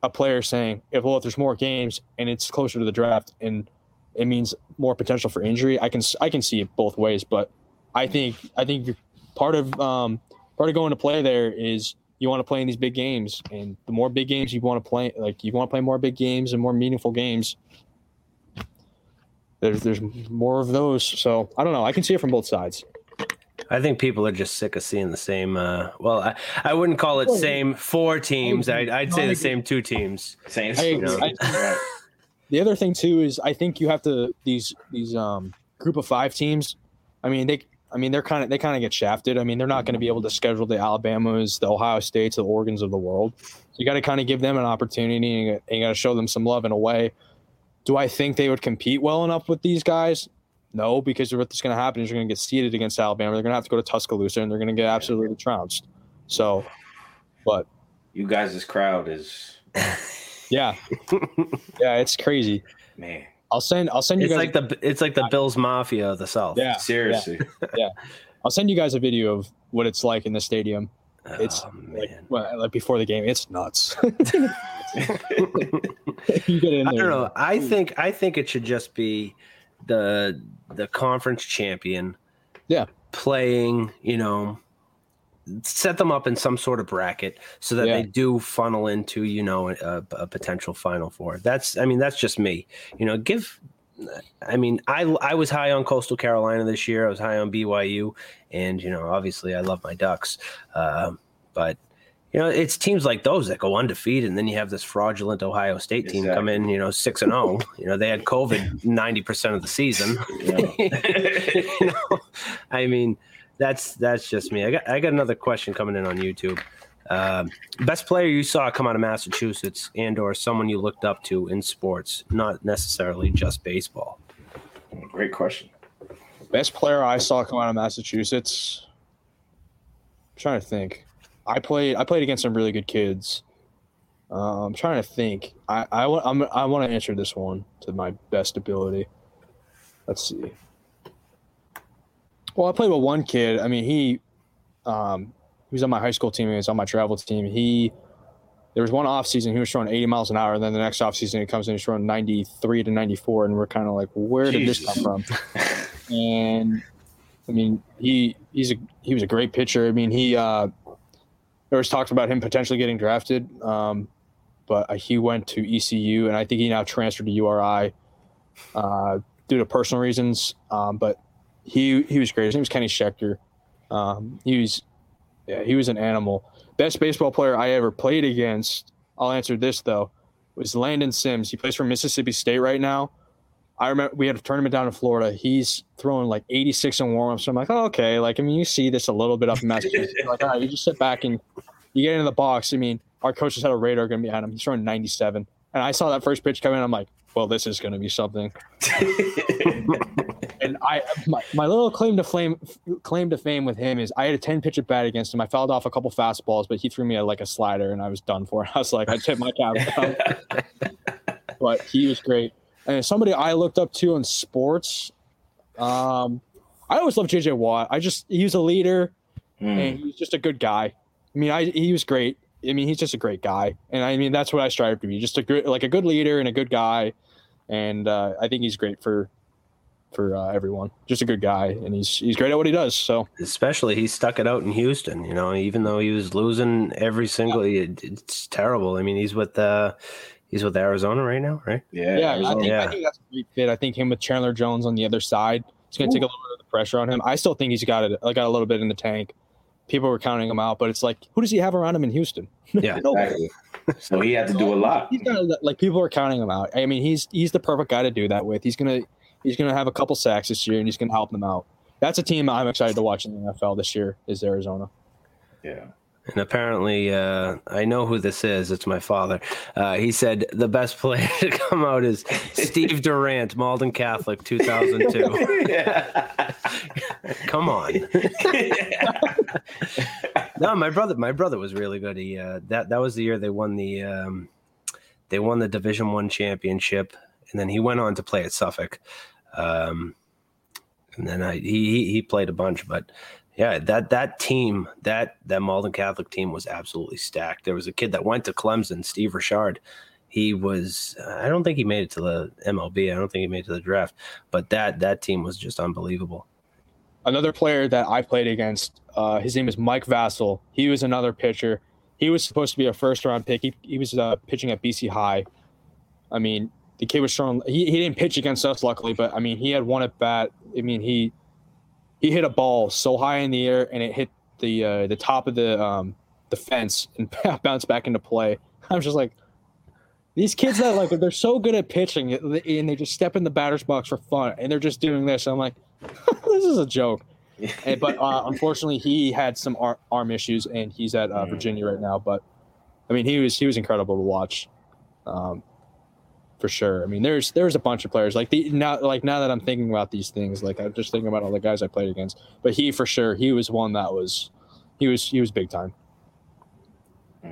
a player saying, if well, if there's more games and it's closer to the draft and it means more potential for injury, I can I can see it both ways. But I think I think part of um, part of going to play there is you want to play in these big games, and the more big games you want to play, like you want to play more big games and more meaningful games. There's there's more of those, so I don't know. I can see it from both sides. I think people are just sick of seeing the same. Uh, well, I, I wouldn't call it same four teams. I'd, I'd say the same two teams. Same. I, you know? I, the other thing too is I think you have to these these um, group of five teams. I mean they I mean they're kind of they kind of get shafted. I mean they're not going to be able to schedule the Alabamas, the Ohio States, the Oregon's of the world. So you got to kind of give them an opportunity and you got to show them some love in a way. Do I think they would compete well enough with these guys? No, because what's going to happen is you're going to get seeded against Alabama. They're going to have to go to Tuscaloosa and they're going to get absolutely trounced. So, but you guys' this crowd is yeah, yeah, it's crazy, man. I'll send I'll send you it's guys like the it's like the Bills Mafia of the South. Yeah, seriously. Yeah, yeah. I'll send you guys a video of what it's like in the stadium. It's oh, like, well, like before the game. It's nuts. you get in there, I don't know. I think I think it should just be the the conference champion. Yeah. Playing, you know, set them up in some sort of bracket so that yeah. they do funnel into, you know, a, a potential final four. That's, I mean, that's just me. You know, give I mean, I I was high on Coastal Carolina this year. I was high on BYU, and you know, obviously, I love my Ducks. Uh, but you know, it's teams like those that go undefeated, and then you have this fraudulent Ohio State team exactly. come in, you know, six and zero. Oh. You know, they had COVID ninety percent of the season. you know, I mean, that's that's just me. I got I got another question coming in on YouTube. Uh, best player you saw come out of Massachusetts, and or someone you looked up to in sports, not necessarily just baseball. Great question. Best player I saw come out of Massachusetts. I'm trying to think. I played I played against some really good kids. Uh, I'm trying to think. I I, I'm, I want to answer this one to my best ability. Let's see. Well, I played with one kid. I mean, he um, he was on my high school team. He was on my travel team. He there was one off season he was throwing 80 miles an hour, and then the next off season he comes in he's throwing 93 to 94, and we're kind of like, where did Jesus. this come from? and I mean, he he's a he was a great pitcher. I mean, he uh, there was talks about him potentially getting drafted, um, but he went to ECU, and I think he now transferred to URI uh, due to personal reasons. Um, but he he was great. His name was Kenny Schechter. Um, he was yeah, he was an animal. Best baseball player I ever played against, I'll answer this though, was Landon Sims. He plays for Mississippi State right now. I remember we had a tournament down in Florida. He's throwing like 86 in warm ups. So I'm like, oh, okay. Like, I mean, you see this a little bit up in Massachusetts. like, all right, you just sit back and you get into the box. I mean, our coaches had a radar going to be at him. He's throwing 97. And I saw that first pitch coming. I'm like, well, this is going to be something. and I, my, my little claim to flame, claim to fame with him is I had a 10 pitch at bat against him. I fouled off a couple fastballs, but he threw me a, like a slider and I was done for. I was like, I tipped my cap. but he was great. And somebody I looked up to in sports, um, I always loved JJ Watt. I just, he was a leader mm. and he was just a good guy. I mean, I, he was great. I mean, he's just a great guy, and I mean that's what I strive to be, just a good, like a good leader and a good guy, and uh, I think he's great for for uh, everyone. Just a good guy, and he's he's great at what he does. So especially he stuck it out in Houston. You know, even though he was losing every single, yeah. it, it's terrible. I mean, he's with uh he's with Arizona right now, right? Yeah, yeah. I think, yeah. I think that's a great fit. I think him with Chandler Jones on the other side, it's going to take a little bit of the pressure on him. I still think he's got it, uh, got a little bit in the tank. People were counting him out, but it's like, who does he have around him in Houston? Yeah, exactly. so he had to do a lot. He's gonna, like people are counting him out. I mean, he's he's the perfect guy to do that with. He's gonna he's gonna have a couple sacks this year, and he's gonna help them out. That's a team I'm excited to watch in the NFL this year. Is Arizona? Yeah. And apparently, uh, I know who this is. It's my father. Uh, he said the best player to come out is Steve Durant, Malden Catholic, 2002. come on. no, my brother. My brother was really good. He uh, that that was the year they won the um, they won the Division One championship, and then he went on to play at Suffolk. Um, and then I, he he played a bunch, but yeah, that that team, that that Malden Catholic team was absolutely stacked. There was a kid that went to Clemson, Steve Richard. He was I don't think he made it to the MLB. I don't think he made it to the draft, but that that team was just unbelievable. Another player that I played against, uh, his name is Mike Vasil. He was another pitcher. He was supposed to be a first round pick. He, he was uh, pitching at BC High. I mean, the kid was strong. He, he didn't pitch against us, luckily, but I mean, he had one at bat. I mean, he he hit a ball so high in the air and it hit the uh, the top of the um, the fence and bounced back into play. I'm just like, these kids that like they're so good at pitching and they just step in the batter's box for fun and they're just doing this. I'm like, this is a joke. and, but uh, unfortunately, he had some ar- arm issues and he's at uh. Virginia right now. But I mean, he was he was incredible to watch. Um, for sure. I mean, there's there's a bunch of players like the now like now that I'm thinking about these things, like I'm just thinking about all the guys I played against. But he for sure, he was one that was he was he was big time.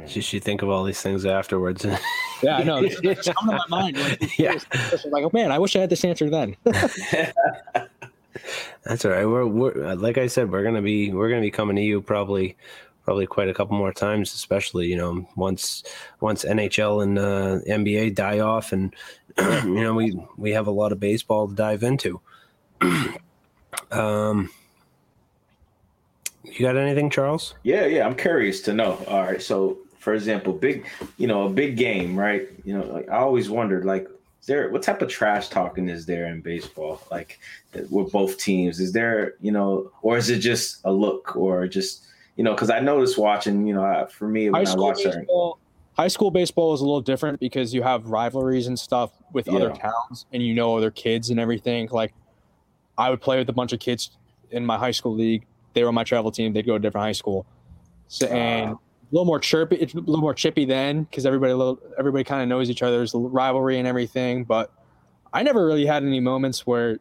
You should think of all these things afterwards. yeah, I know. It's, it's coming to my mind. Like, yeah. Like, oh man, I wish I had this answer then. That's all right. We're, we're like I said, we're gonna be we're gonna be coming to you probably probably quite a couple more times, especially you know once once NHL and uh, NBA die off, and you know we we have a lot of baseball to dive into. um, you got anything, Charles? Yeah, yeah. I'm curious to know. All right, so for example, big, you know, a big game, right? You know, like I always wondered, like, is there what type of trash talking is there in baseball? Like with both teams, is there, you know, or is it just a look, or just you know, because I noticed watching, you know, for me when high I watch baseball, high school baseball is a little different because you have rivalries and stuff with yeah. other towns, and you know other kids and everything. Like, I would play with a bunch of kids in my high school league. They were on my travel team. They'd go to a different high school, so and. Uh, a little more chirpy, it's a little more chippy then because everybody, everybody kind of knows each other. There's rivalry and everything, but I never really had any moments where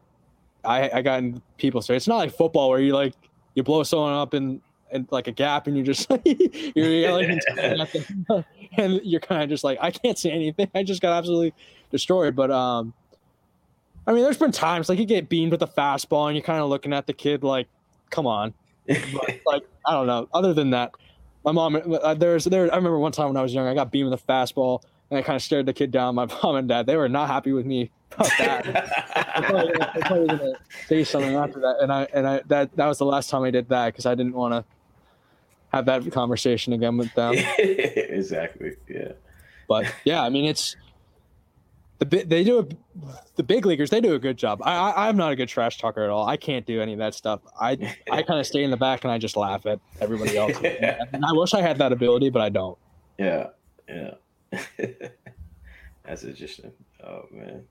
I, I got in people's face. It's not like football where you like you blow someone up and and like a gap and you're just like you're yelling and, and you're kind of just like I can't see anything. I just got absolutely destroyed. But um, I mean, there's been times like you get beamed with a fastball and you're kind of looking at the kid like, come on. But, like I don't know. Other than that, my mom. Uh, there's there. I remember one time when I was young, I got beamed with a fastball, and I kind of stared the kid down. My mom and dad, they were not happy with me about that. I probably, gonna, I probably gonna say something after that, and I and I that that was the last time I did that because I didn't want to have that conversation again with them. exactly. Yeah. But yeah, I mean, it's the they do a, the big leaguers. They do a good job. I, I am not a good trash talker at all. I can't do any of that stuff. I I kind of stay in the back and I just laugh at everybody else. and I wish I had that ability, but I don't. Yeah. Yeah. That's interesting. Oh man.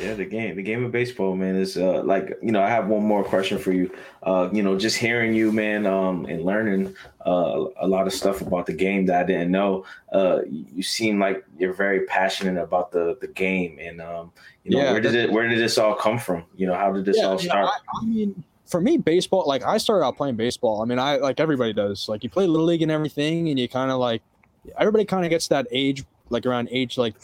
Yeah, the game, the game of baseball, man, is uh, like you know. I have one more question for you. Uh, you know, just hearing you, man, um, and learning uh, a lot of stuff about the game that I didn't know. Uh, you seem like you're very passionate about the the game, and um, you know, yeah, where did it, where did this all come from? You know, how did this yeah, all start? I, I mean, for me, baseball, like I started out playing baseball. I mean, I like everybody does. Like you play little league and everything, and you kind of like everybody kind of gets that age, like around age like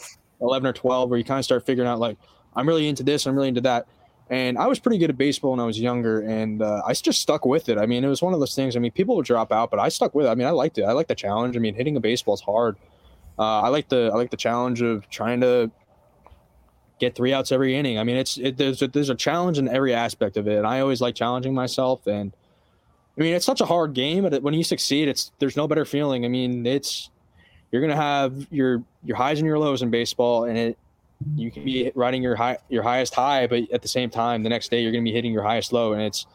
eleven or twelve, where you kind of start figuring out like I'm really into this, I'm really into that. And I was pretty good at baseball when I was younger, and uh, I just stuck with it. I mean, it was one of those things. I mean, people would drop out, but I stuck with it. I mean, I liked it. I like the challenge. I mean, hitting a baseball is hard. Uh, I like the I like the challenge of trying to get three outs every inning. I mean, it's it, there's a, there's a challenge in every aspect of it, and I always like challenging myself. And I mean, it's such a hard game, but when you succeed, it's there's no better feeling. I mean, it's you're gonna have your your highs and your lows in baseball, and it you can be riding your high your highest high, but at the same time, the next day you're going to be hitting your highest low, and it's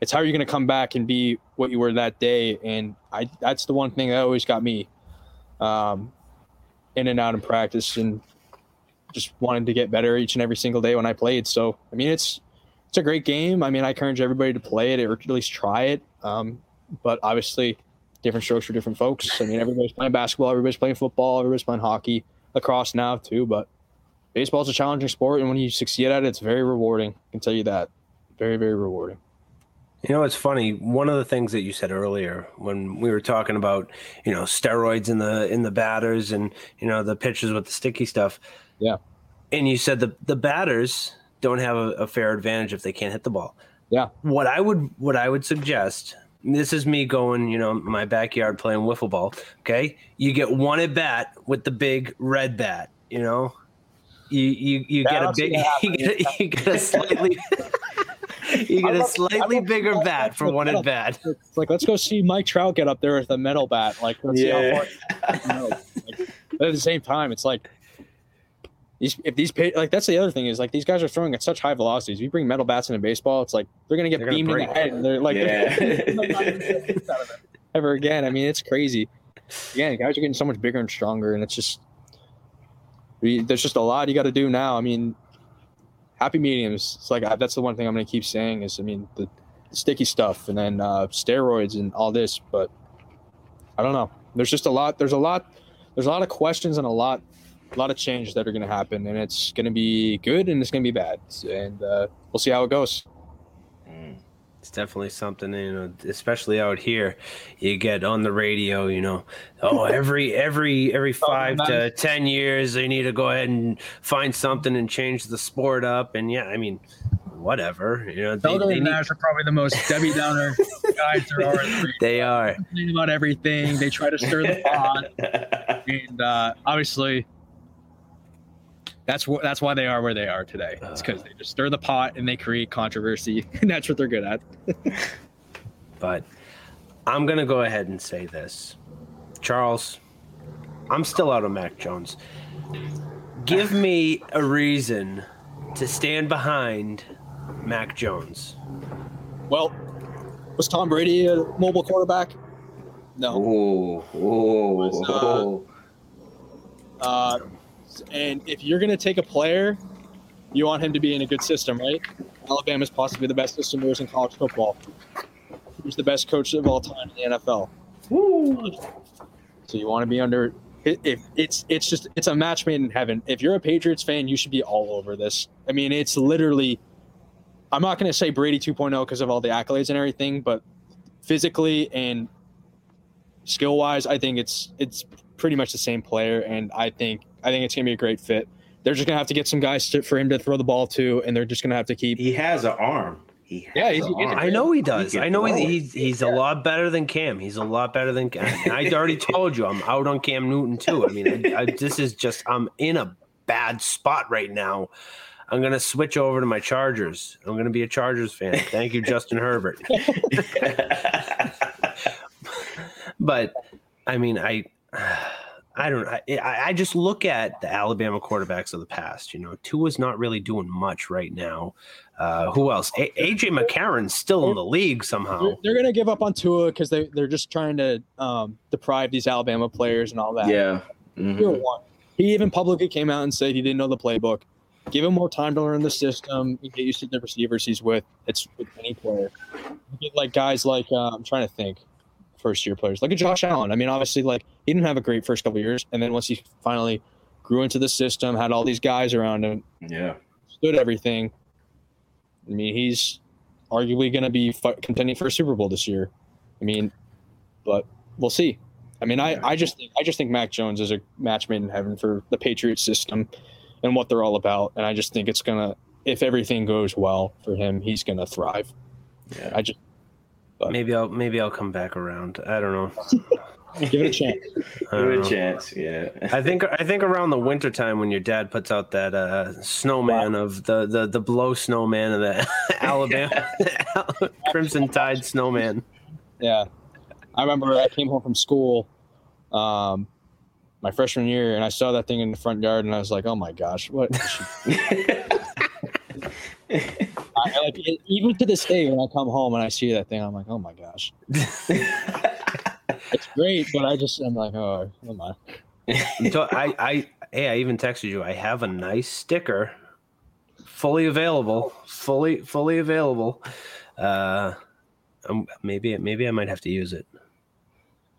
it's how you're going to come back and be what you were that day. And I that's the one thing that always got me um, in and out in practice, and just wanted to get better each and every single day when I played. So I mean, it's it's a great game. I mean, I encourage everybody to play it or at least try it. Um, but obviously, different strokes for different folks. I mean, everybody's playing basketball, everybody's playing football, everybody's playing hockey, lacrosse now too. But baseball is a challenging sport, and when you succeed at it, it's very rewarding. I can tell you that. Very, very rewarding. You know, it's funny. One of the things that you said earlier when we were talking about, you know, steroids in the in the batters and you know the pitchers with the sticky stuff. Yeah. And you said the the batters don't have a, a fair advantage if they can't hit the ball. Yeah. What I would what I would suggest. This is me going, you know, my backyard playing wiffle ball. Okay, you get one at bat with the big red bat. You know, you you you get a big you get a, you get a slightly you get a slightly bigger bat for one at bat. It's like let's go see Mike Trout get up there with a metal bat. Like let's yeah. see how far. Like, but at the same time, it's like these if these like that's the other thing is like these guys are throwing at such high velocities. If you bring metal bats into baseball, it's like they're gonna get they're beamed gonna in the head. And they're like yeah. ever again. I mean, it's crazy. Again, guys are getting so much bigger and stronger, and it's just we, there's just a lot you got to do now. I mean, happy mediums. It's like that's the one thing I'm going to keep saying is, I mean, the, the sticky stuff and then uh, steroids and all this. But I don't know. There's just a lot. There's a lot. There's a lot of questions and a lot, a lot of changes that are going to happen, and it's going to be good and it's going to be bad, and uh, we'll see how it goes. It's definitely something, you know, especially out here. You get on the radio, you know, oh, every every every oh, five oh, to ten years, they need to go ahead and find something and change the sport up. And yeah, I mean, whatever, you know. They, they need... are probably the most Debbie Downer guys there are. The they are about everything. They try to stir the pot, and uh, obviously that's what that's why they are where they are today. It's because they just stir the pot and they create controversy, and that's what they're good at. but I'm gonna go ahead and say this, Charles. I'm still out of Mac Jones. Give me a reason to stand behind Mac Jones. Well, was Tom Brady a mobile quarterback? No. Oh, oh, was, uh, uh, and if you're going to take a player, you want him to be in a good system, right? Alabama is possibly the best system there is in college football. He's the best coach of all time in the NFL. So you want to be under. If it's it's just it's a match made in heaven. If you're a Patriots fan, you should be all over this. I mean, it's literally. I'm not going to say Brady 2.0 because of all the accolades and everything, but physically and skill wise, I think it's it's pretty much the same player, and I think I think it's gonna be a great fit. They're just gonna have to get some guys to, for him to throw the ball to, and they're just gonna have to keep. He has an arm. He yeah, he's, he's I know he does. He I know he's he's, he's yeah. a lot better than Cam. He's a lot better than Cam. I already told you I'm out on Cam Newton too. I mean, I, I, this is just I'm in a bad spot right now. I'm gonna switch over to my Chargers. I'm gonna be a Chargers fan. Thank you, Justin Herbert. but I mean, I. I don't. I, I just look at the Alabama quarterbacks of the past. You know, Tua's not really doing much right now. Uh, who else? A- AJ McCarron's still in the league somehow. They're, they're going to give up on Tua because they they're just trying to um, deprive these Alabama players and all that. Yeah. Mm-hmm. He even publicly came out and said he didn't know the playbook. Give him more time to learn the system and get used to the receivers he's with. It's with any player. You get like guys like uh, I'm trying to think first year players, like a Josh Allen. I mean, obviously, like he didn't have a great first couple years, and then once he finally grew into the system, had all these guys around him, yeah, stood everything. I mean, he's arguably going to be contending for a Super Bowl this year. I mean, but we'll see. I mean, I, I just think I just think Mac Jones is a match made in heaven for the Patriots system and what they're all about, and I just think it's gonna if everything goes well for him, he's gonna thrive. Yeah. I just but. Maybe I'll maybe I'll come back around. I don't know. Give it a chance. Give it a chance. Yeah. I think I think around the winter time when your dad puts out that uh, snowman wow. of the, the the blow snowman of the Alabama Crimson Tide snowman. Yeah. I remember I came home from school um, my freshman year and I saw that thing in the front yard and I was like, "Oh my gosh, what?" I, like even to this day, when I come home and I see that thing, I'm like, oh my gosh, it's great, but I just I'm like, oh, come on. I, I, hey, I even texted you. I have a nice sticker, fully available, fully, fully available. Uh, um, maybe, maybe I might have to use it.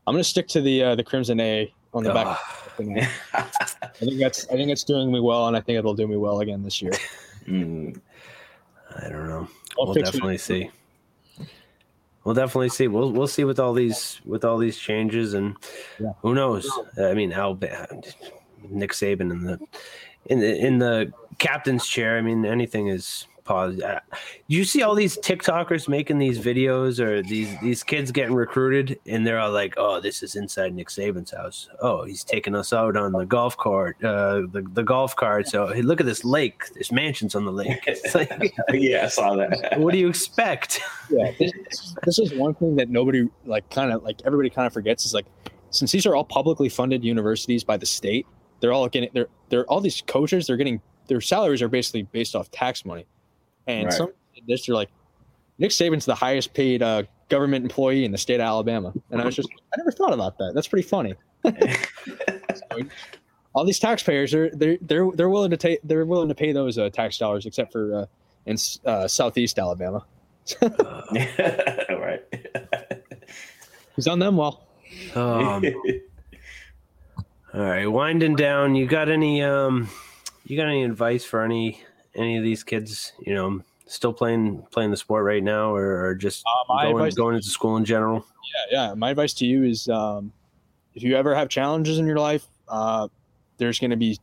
I'm gonna stick to the uh, the Crimson A on the back. I think that's I think it's doing me well, and I think it'll do me well again this year. Mm. I don't know. I'll we'll definitely it. see. We'll definitely see. We'll we'll see with all these with all these changes and yeah. who knows. I mean, Alabama, Nick Saban in the in the in the captain's chair. I mean, anything is pause. Uh, you see all these TikTokers making these videos or these these kids getting recruited, and they're all like, "Oh, this is inside Nick Saban's house. Oh, he's taking us out on the golf cart, uh, the the golf cart. So hey, look at this lake. There's mansions on the lake. Like, yeah, I saw that. what do you expect? Yeah, this, this is one thing that nobody like, kind of like everybody kind of forgets is like, since these are all publicly funded universities by the state, they're all getting they're they're all these coaches. They're getting their salaries are basically based off tax money. And right. some this you're like, Nick Saban's the highest paid uh, government employee in the state of Alabama, and I was just I never thought about that. That's pretty funny. so, all these taxpayers are they're they're they're willing to take they're willing to pay those uh, tax dollars, except for uh, in uh, southeast Alabama. right. He's on them well. Um, all right, winding down. You got any um, you got any advice for any any of these kids, you know, still playing playing the sport right now, or, or just uh, going, going into school in general? Yeah, yeah. My advice to you is, um, if you ever have challenges in your life, uh, there's going to be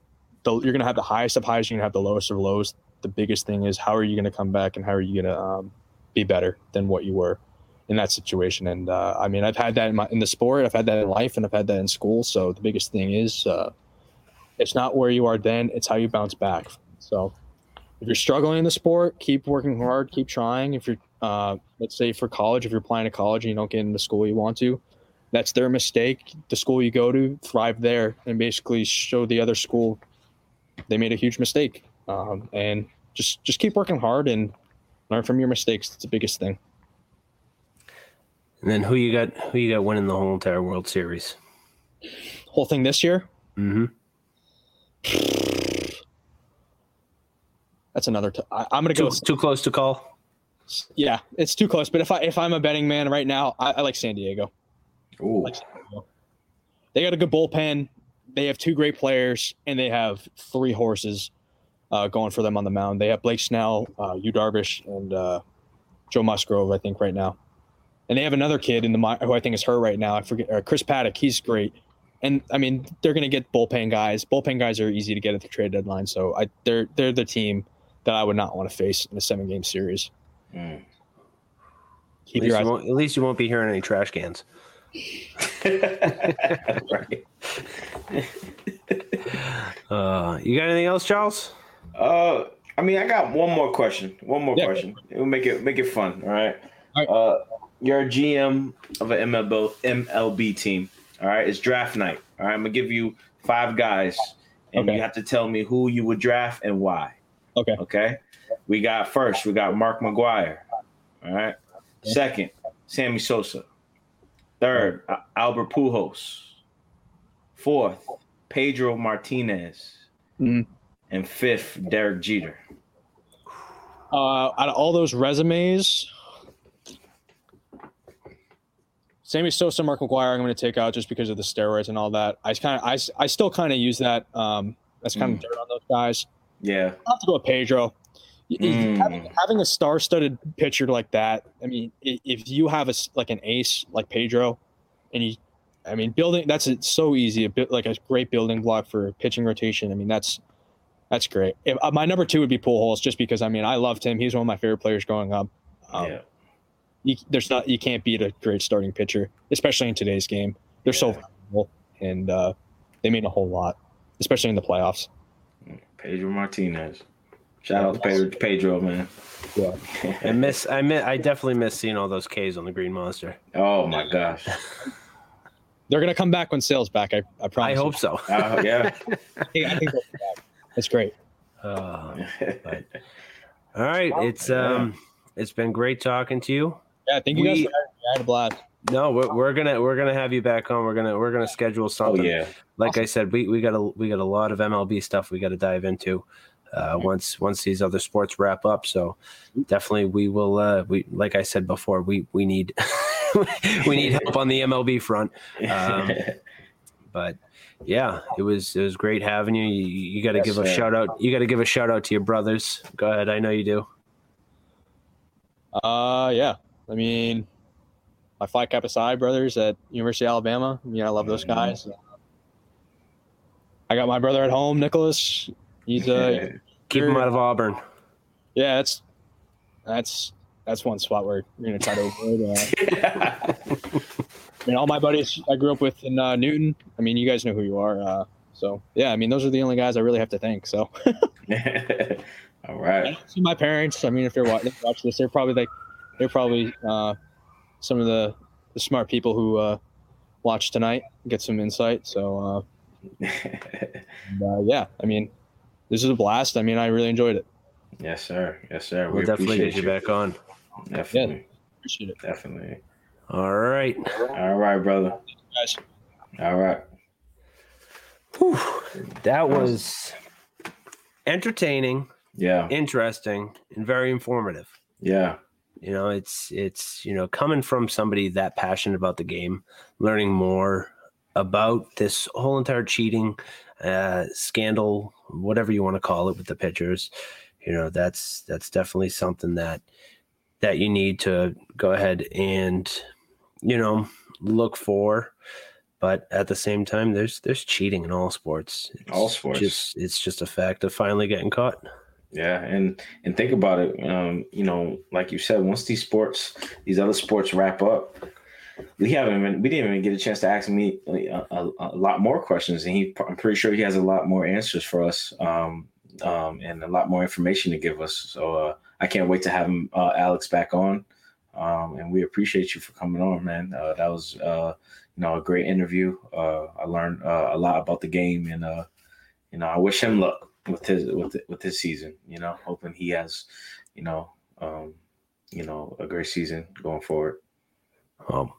the, you're going to have the highest of highs, you're going to have the lowest of lows. The biggest thing is how are you going to come back and how are you going to um, be better than what you were in that situation. And uh, I mean, I've had that in, my, in the sport, I've had that in life, and I've had that in school. So the biggest thing is, uh, it's not where you are then; it's how you bounce back. So if you're struggling in the sport, keep working hard, keep trying. If you're, uh, let's say for college, if you're applying to college and you don't get into the school you want to, that's their mistake. The school you go to, thrive there, and basically show the other school they made a huge mistake. Um, and just just keep working hard and learn from your mistakes. It's the biggest thing. And then who you got? Who you got winning the whole entire World Series? Whole thing this year? Mm-hmm. That's another. T- I, am gonna go too close to call. Yeah, it's too close. But if I if I'm a betting man right now, I, I like San Diego. Ooh. Like San Diego. They got a good bullpen. They have two great players, and they have three horses uh, going for them on the mound. They have Blake Snell, uh, Yu Darvish, and uh, Joe Musgrove. I think right now, and they have another kid in the who I think is her right now. I forget uh, Chris Paddack. He's great and I mean they're going to get bullpen guys. Bullpen guys are easy to get at the trade deadline, so I they're they're the team that I would not want to face in a seven game series. Mm. Keep at, your eyes. at least you won't be hearing any trash cans. right. uh, you got anything else, Charles? Uh, I mean, I got one more question. One more yeah. question. We'll make it make it fun. All right. All right. Uh, you're a GM of an MLB MLB team. All right. It's draft night. All right. I'm gonna give you five guys, and okay. you have to tell me who you would draft and why. Okay. Okay. We got first. We got Mark McGwire. All right. Second, Sammy Sosa. Third, Albert Pujols. Fourth, Pedro Martinez. Mm. And fifth, Derek Jeter. Uh, out of all those resumes, Sammy Sosa, Mark McGwire, I'm going to take out just because of the steroids and all that. I kind of, I, I still kind of use that. Um, that's kind of mm. dirt on those guys. Yeah, I have to go with Pedro. Mm. Having, having, a star-studded pitcher like that, I mean, if you have a like an ace like Pedro, and you, I mean, building that's a, so easy, a bit like a great building block for pitching rotation. I mean, that's that's great. If, uh, my number two would be Pujols, just because I mean, I loved him. He's one of my favorite players growing up. Um, yeah. You, there's not you can't beat a great starting pitcher, especially in today's game. They're yeah. so valuable, and uh, they mean a whole lot, especially in the playoffs. Pedro Martinez. Shout out to Pedro, Pedro, man. Yeah, I miss. I miss. I definitely miss seeing all those K's on the Green Monster. Oh my gosh. They're gonna come back when Sale's back. I, I promise. I hope so. Uh, yeah. I I think that's great. Uh, but, all right, it's um, it's been great talking to you. Yeah, thank you we, guys. I had a blast. No, we're, we're gonna we're gonna have you back on. We're gonna we're gonna schedule oh, something. Oh, yeah. Like awesome. I said, we, we got a we got a lot of MLB stuff we got to dive into uh, once once these other sports wrap up. So definitely we will. Uh, we like I said before, we we need we need help on the MLB front. Um, but yeah, it was it was great having you. You, you got to yes, give a sir. shout out. You got to give a shout out to your brothers. Go ahead. I know you do. Uh, yeah. I mean, my Phi Kappa Psi brothers at University of Alabama. I mean, I love those mm-hmm. Guys. I got my brother at home, Nicholas. He's uh, keep him out of Auburn. Yeah, that's that's that's one spot where you're gonna try to avoid. Uh, I mean, all my buddies I grew up with in uh, Newton. I mean, you guys know who you are. Uh, so yeah, I mean, those are the only guys I really have to thank. So. all right. my parents. I mean, if they're watching watch this, they're probably like they're probably uh, some of the, the smart people who uh, watch tonight get some insight. So uh, yeah, I mean, this is a blast. I mean, I really enjoyed it. Yes, sir. Yes, sir. We'll we definitely get you, you back on. Definitely. Yeah, appreciate it. Definitely. All right. All right, brother. Guys. All right. Whew. That was entertaining. Yeah. Interesting and very informative. Yeah. You know, it's it's you know coming from somebody that passionate about the game, learning more about this whole entire cheating uh, scandal, whatever you want to call it, with the pitchers. You know, that's that's definitely something that that you need to go ahead and you know look for. But at the same time, there's there's cheating in all sports. It's all sports. Just, it's just a fact of finally getting caught. Yeah, and and think about it. Um, you know, like you said, once these sports, these other sports wrap up, we haven't even we didn't even get a chance to ask me a, a, a, lot more questions, and he I'm pretty sure he has a lot more answers for us, um, um, and a lot more information to give us. So uh, I can't wait to have him, uh, Alex back on, um, and we appreciate you for coming on, man. Uh, that was uh, you know a great interview. Uh, I learned uh, a lot about the game, and you know I wish him luck with his with with his season. You know, hoping he has you know um, you know a great season going forward. Um,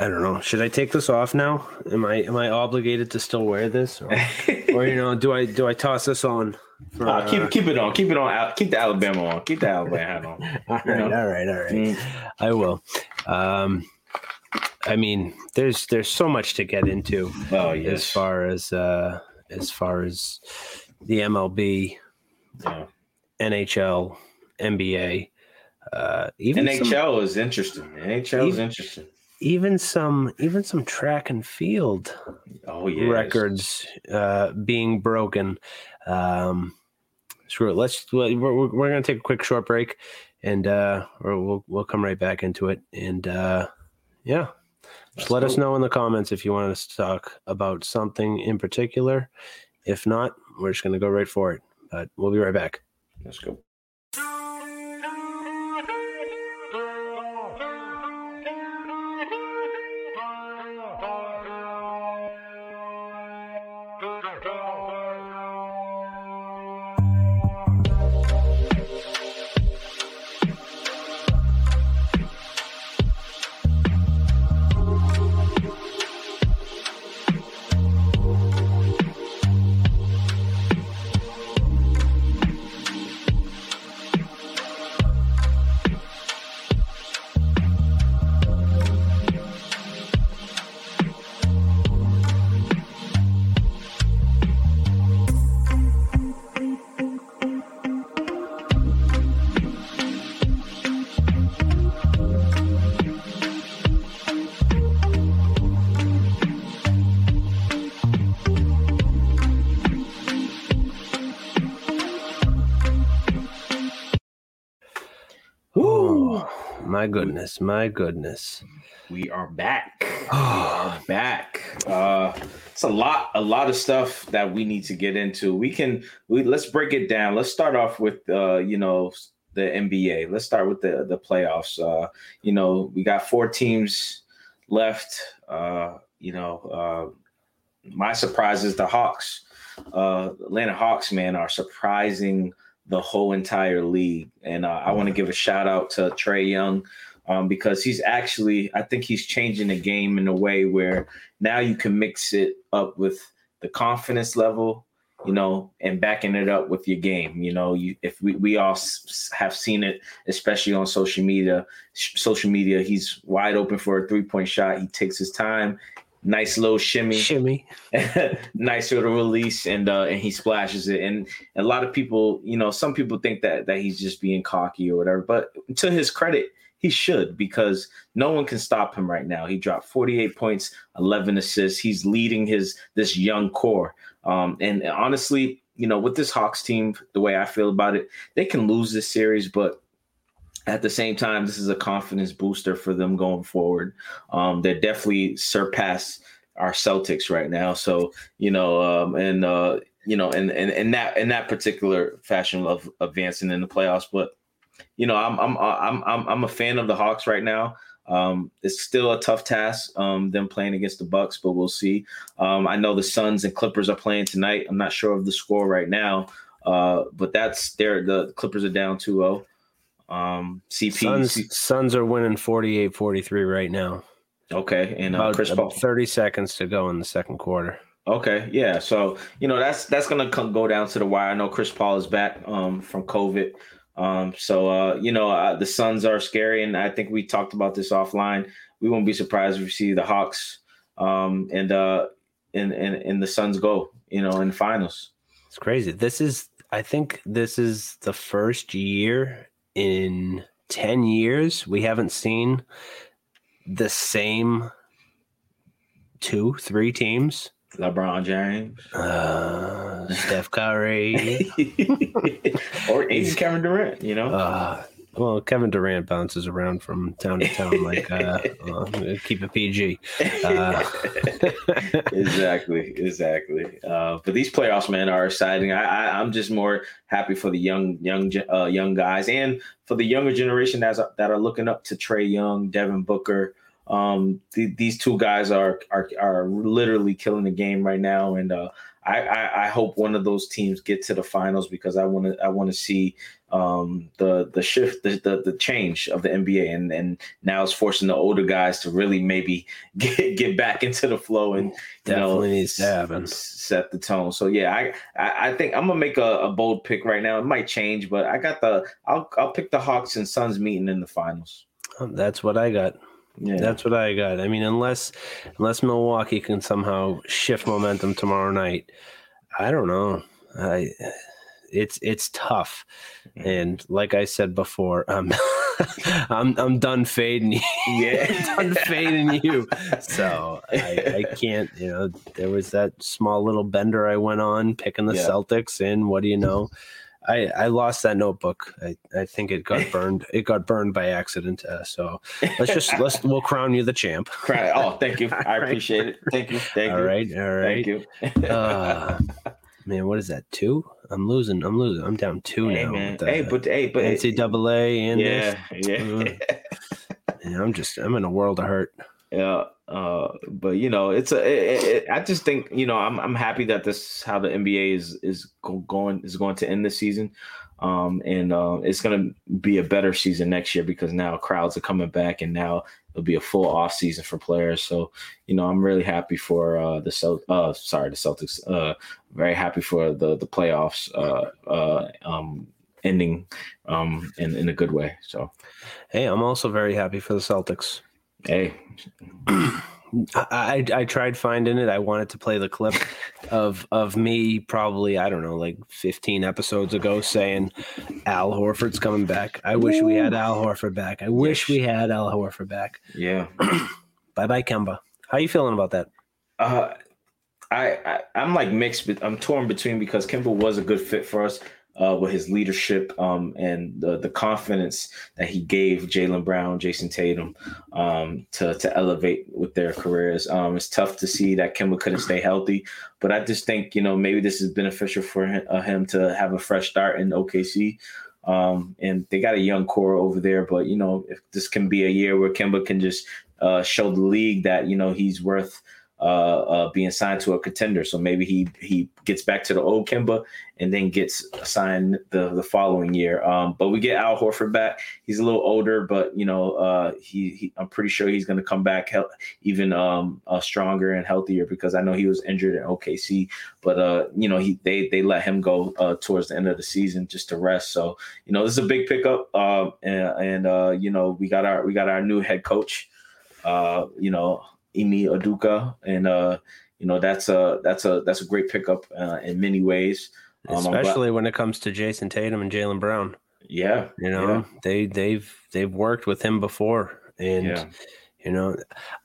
I don't know. Should I take this off now? Am I am I obligated to still wear this, or, or you know, do I do I toss this on? For, uh, keep keep it on. Keep it on. Keep the Alabama on. Keep the Alabama hat on. all right, all right, all right. Mm. I will. Um, I mean, there's there's so much to get into. Oh yes. As far as uh, as far as the MLB, yeah. NHL, NBA. Uh, even NHL some, is interesting. NHL even, is interesting even some even some track and field oh yeah records uh, being broken um screw it let's we're, we're, we're gonna take a quick short break and uh, we'll we'll come right back into it. And uh, yeah, just let cool. us know in the comments if you want us to talk about something in particular. If not, we're just gonna go right for it. But we'll be right back. Let's go. Goodness, my goodness. We are back. we are back. Uh it's a lot, a lot of stuff that we need to get into. We can we let's break it down. Let's start off with uh, you know, the NBA. Let's start with the the playoffs. Uh, you know, we got four teams left. Uh, you know, uh my surprise is the Hawks. Uh Atlanta Hawks, man, are surprising the whole entire league. And uh, I want to give a shout out to Trae Young um, because he's actually, I think he's changing the game in a way where now you can mix it up with the confidence level, you know, and backing it up with your game. You know, you if we, we all have seen it, especially on social media. Social media, he's wide open for a three point shot. He takes his time nice little shimmy, shimmy, nice little release, and uh, and he splashes it. And a lot of people, you know, some people think that that he's just being cocky or whatever. But to his credit, he should because no one can stop him right now. He dropped 48 points, 11 assists. He's leading his this young core. Um, and honestly, you know, with this Hawks team, the way I feel about it, they can lose this series, but at the same time, this is a confidence booster for them going forward. Um, they definitely surpass our Celtics right now. So you know, um, and uh, you know, and and in that in that particular fashion of advancing in the playoffs. But you know, I'm I'm I'm I'm I'm a fan of the Hawks right now. Um, it's still a tough task, um, them playing against the Bucks, but we'll see. Um, I know the Suns and Clippers are playing tonight. I'm not sure of the score right now, uh, but that's there. The Clippers are down 2-0. Um, CP Suns, C- Suns are winning 48-43 right now. Okay, and uh, about, Chris Paul. 30 seconds to go in the second quarter. Okay, yeah. So you know that's that's gonna come, go down to the wire. I know Chris Paul is back um, from COVID. Um, so uh, you know uh, the Suns are scary, and I think we talked about this offline. We won't be surprised if we see the Hawks um, and uh, and and and the Suns go. You know, in finals. It's crazy. This is I think this is the first year in 10 years, we haven't seen the same two, three teams. LeBron James, uh, Steph Curry, or even Kevin Durant, you know? Uh, well, Kevin Durant bounces around from town to town like uh, uh, keep it PG. Uh, exactly, exactly. Uh, but these playoffs, man, are exciting. I, I am just more happy for the young young uh, young guys and for the younger generation that's that are looking up to Trae Young, Devin Booker. Um, th- these two guys are are are literally killing the game right now, and uh, I, I, I hope one of those teams get to the finals because I want to I want to see um, the the shift the, the, the change of the NBA and and now it's forcing the older guys to really maybe get get back into the flow and definitely know, needs to happen set the tone. So yeah, I I, I think I'm gonna make a, a, bold pick right now. It might change, but I got the I'll I'll pick the Hawks and Suns meeting in the finals. That's what I got. Yeah. That's what I got. I mean, unless unless Milwaukee can somehow shift momentum tomorrow night, I don't know. I it's it's tough. Mm-hmm. And like I said before, um, I'm I'm done fading you. Yeah, done fading you. So I, I can't. You know, there was that small little bender I went on picking the yeah. Celtics, and what do you know? I, I lost that notebook. I, I think it got burned. It got burned by accident. Uh, so let's just let's we'll crown you the champ. Oh, thank you. I appreciate it. Thank you. Thank all you. All right. All right. Thank you. uh, man, what is that? Two? I'm losing. I'm losing. I'm down two hey, now. Man. Hey, but hey, but NCAA and yeah, this. yeah. yeah. I'm just. I'm in a world of hurt. Yeah, uh, but you know, it's a. It, it, I just think you know, I'm I'm happy that this how the NBA is is going is going to end this season, um, and uh, it's going to be a better season next year because now crowds are coming back, and now it'll be a full off season for players. So you know, I'm really happy for uh, the Celt. Uh, sorry, the Celtics. Uh, very happy for the the playoffs. Uh, uh, um, ending um in in a good way. So, hey, I'm also very happy for the Celtics. Hey, I, I tried finding it. I wanted to play the clip of of me probably I don't know like 15 episodes ago saying Al Horford's coming back. I wish we had Al Horford back. I wish we had Al Horford back. Yeah. bye bye Kemba. How you feeling about that? Uh, I, I I'm like mixed. But I'm torn between because Kemba was a good fit for us uh, with his leadership um, and the, the confidence that he gave Jaylen Brown, Jayson Tatum um, to, to elevate with their careers. Um, it's tough to see that Kemba couldn't stay healthy, but I just think, you know, maybe this is beneficial for him, uh, him to have a fresh start in OKC. Um, and they got a young core over there, but, you know, if this can be a year where Kemba can just uh, show the league that, you know, he's worth – uh, uh, being signed to a contender. So maybe he he gets back to the old Kemba and then gets signed the the following year. Um, but we get Al Horford back. He's a little older, but you know uh, he, he, I'm pretty sure he's going to come back he- even um, uh, stronger and healthier because I know he was injured in OKC. But uh, you know he they they let him go uh, towards the end of the season just to rest. So you know this is a big pickup. Um, and, and you know we got our we got our new head coach. you know Ime Udoka, and uh, you know that's a that's a that's a great pickup uh, in many ways, um, especially when it comes to Jayson Tatum and Jaylen Brown. Yeah, you know yeah. they they've they've worked with him before, and yeah. you know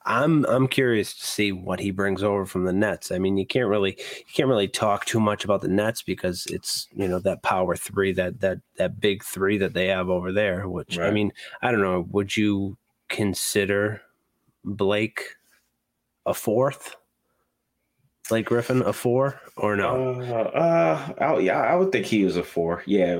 I'm I'm curious to see what he brings over from the Nets. I mean, you can't really you can't really talk too much about the Nets because it's you know that power three that that that big three that they have over there. Which right. I mean, I don't know. Would you consider Blake a fourth? Blake Griffin a four or no? Uh, uh I, yeah, I would think he was a four. Yeah,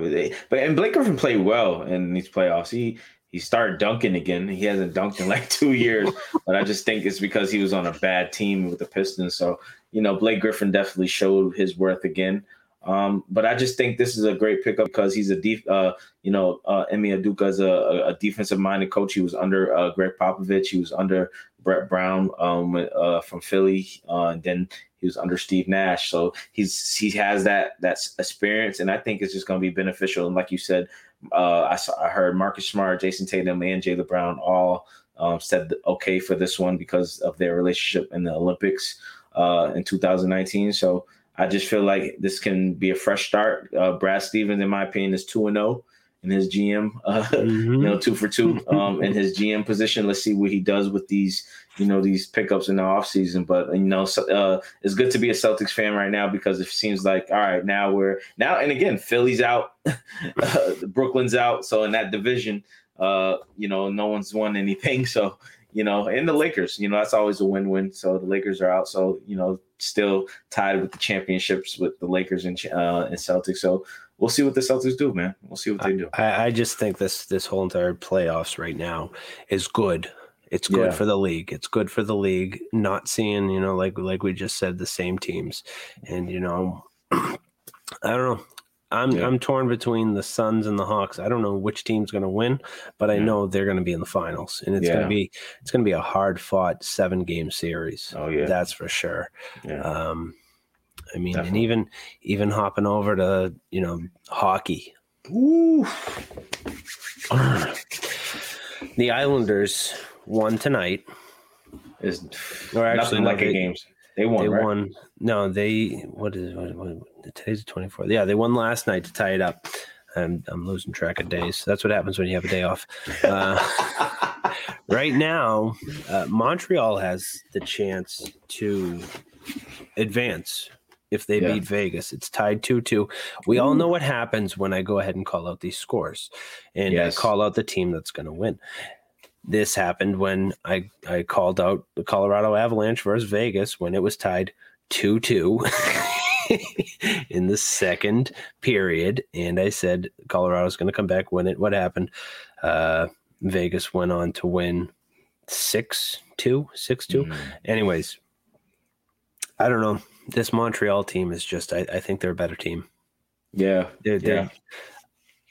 but and Blake Griffin played well in these playoffs. He he started dunking again. He hasn't dunked in like two years, but I just think it's because he was on a bad team with the Pistons. So you know, Blake Griffin definitely showed his worth again. Um, but I just think this is a great pickup because he's a deep, uh, you know, uh, Ime Udoka is a, a defensive minded coach. He was under uh, Gregg Popovich. He was under Brett Brown um, uh, from Philly. Uh, then he was under Steve Nash. So he's he has that that experience, and I think it's just going to be beneficial. And like you said, uh, I saw, I heard Marcus Smart, Jayson Tatum, and Jaylen Brown all um, said okay for this one because of their relationship in the Olympics uh, in 2019. So I just feel like this can be a fresh start. Uh, Brad Stevens, in my opinion, is two and zero oh in his GM. Uh, mm-hmm. You know, two for two um, in his GM position. Let's see what he does with these, you know, these pickups in the offseason. But you know, so, uh, it's good to be a Celtics fan right now because it seems like all right, now we're now and again, Philly's out, uh, Brooklyn's out, so in that division, uh, you know, no one's won anything. So you know, and the Lakers, you know, that's always a win-win. So the Lakers are out, so you know, still tied with the championships with the Lakers and uh, and Celtics. So we'll see what the Celtics do, man. We'll see what they do. I, I just think this this whole entire playoffs right now is good. It's good yeah. for the league. It's good for the league. Not seeing, you know, like like we just said, the same teams, and you know, I don't know. I'm yeah. I'm torn between the Suns and the Hawks. I don't know which team's going to win, but I yeah. know they're going to be in the finals, and it's yeah. going to be it's going to be a hard fought seven game series. Oh yeah, that's for sure. Yeah. Um, I mean, Definitely. and even even hopping over to you know hockey. Ooh. the Islanders won tonight. Is or actually like they, games. They won. They right? won. No, they what is what, what, today's the twenty fourth. Yeah, they won last night to tie it up. I'm I'm losing track of days. That's what happens when you have a day off. Uh, right now, uh, Montreal has the chance to advance if they yeah. beat Vegas. It's tied 2 2. We Ooh. all know what happens when I go ahead and call out these scores and yes. I call out the team that's going to win. This happened when I, I called out the Colorado Avalanche versus Vegas when it was tied 2 2 in the second period. And I said Colorado's going to come back, win it. What happened? Uh, Vegas went on to win 6 2, 6 2. Mm. Anyways, I don't know. This Montreal team is just, I, I think they're a better team. Yeah. They're, they're, yeah.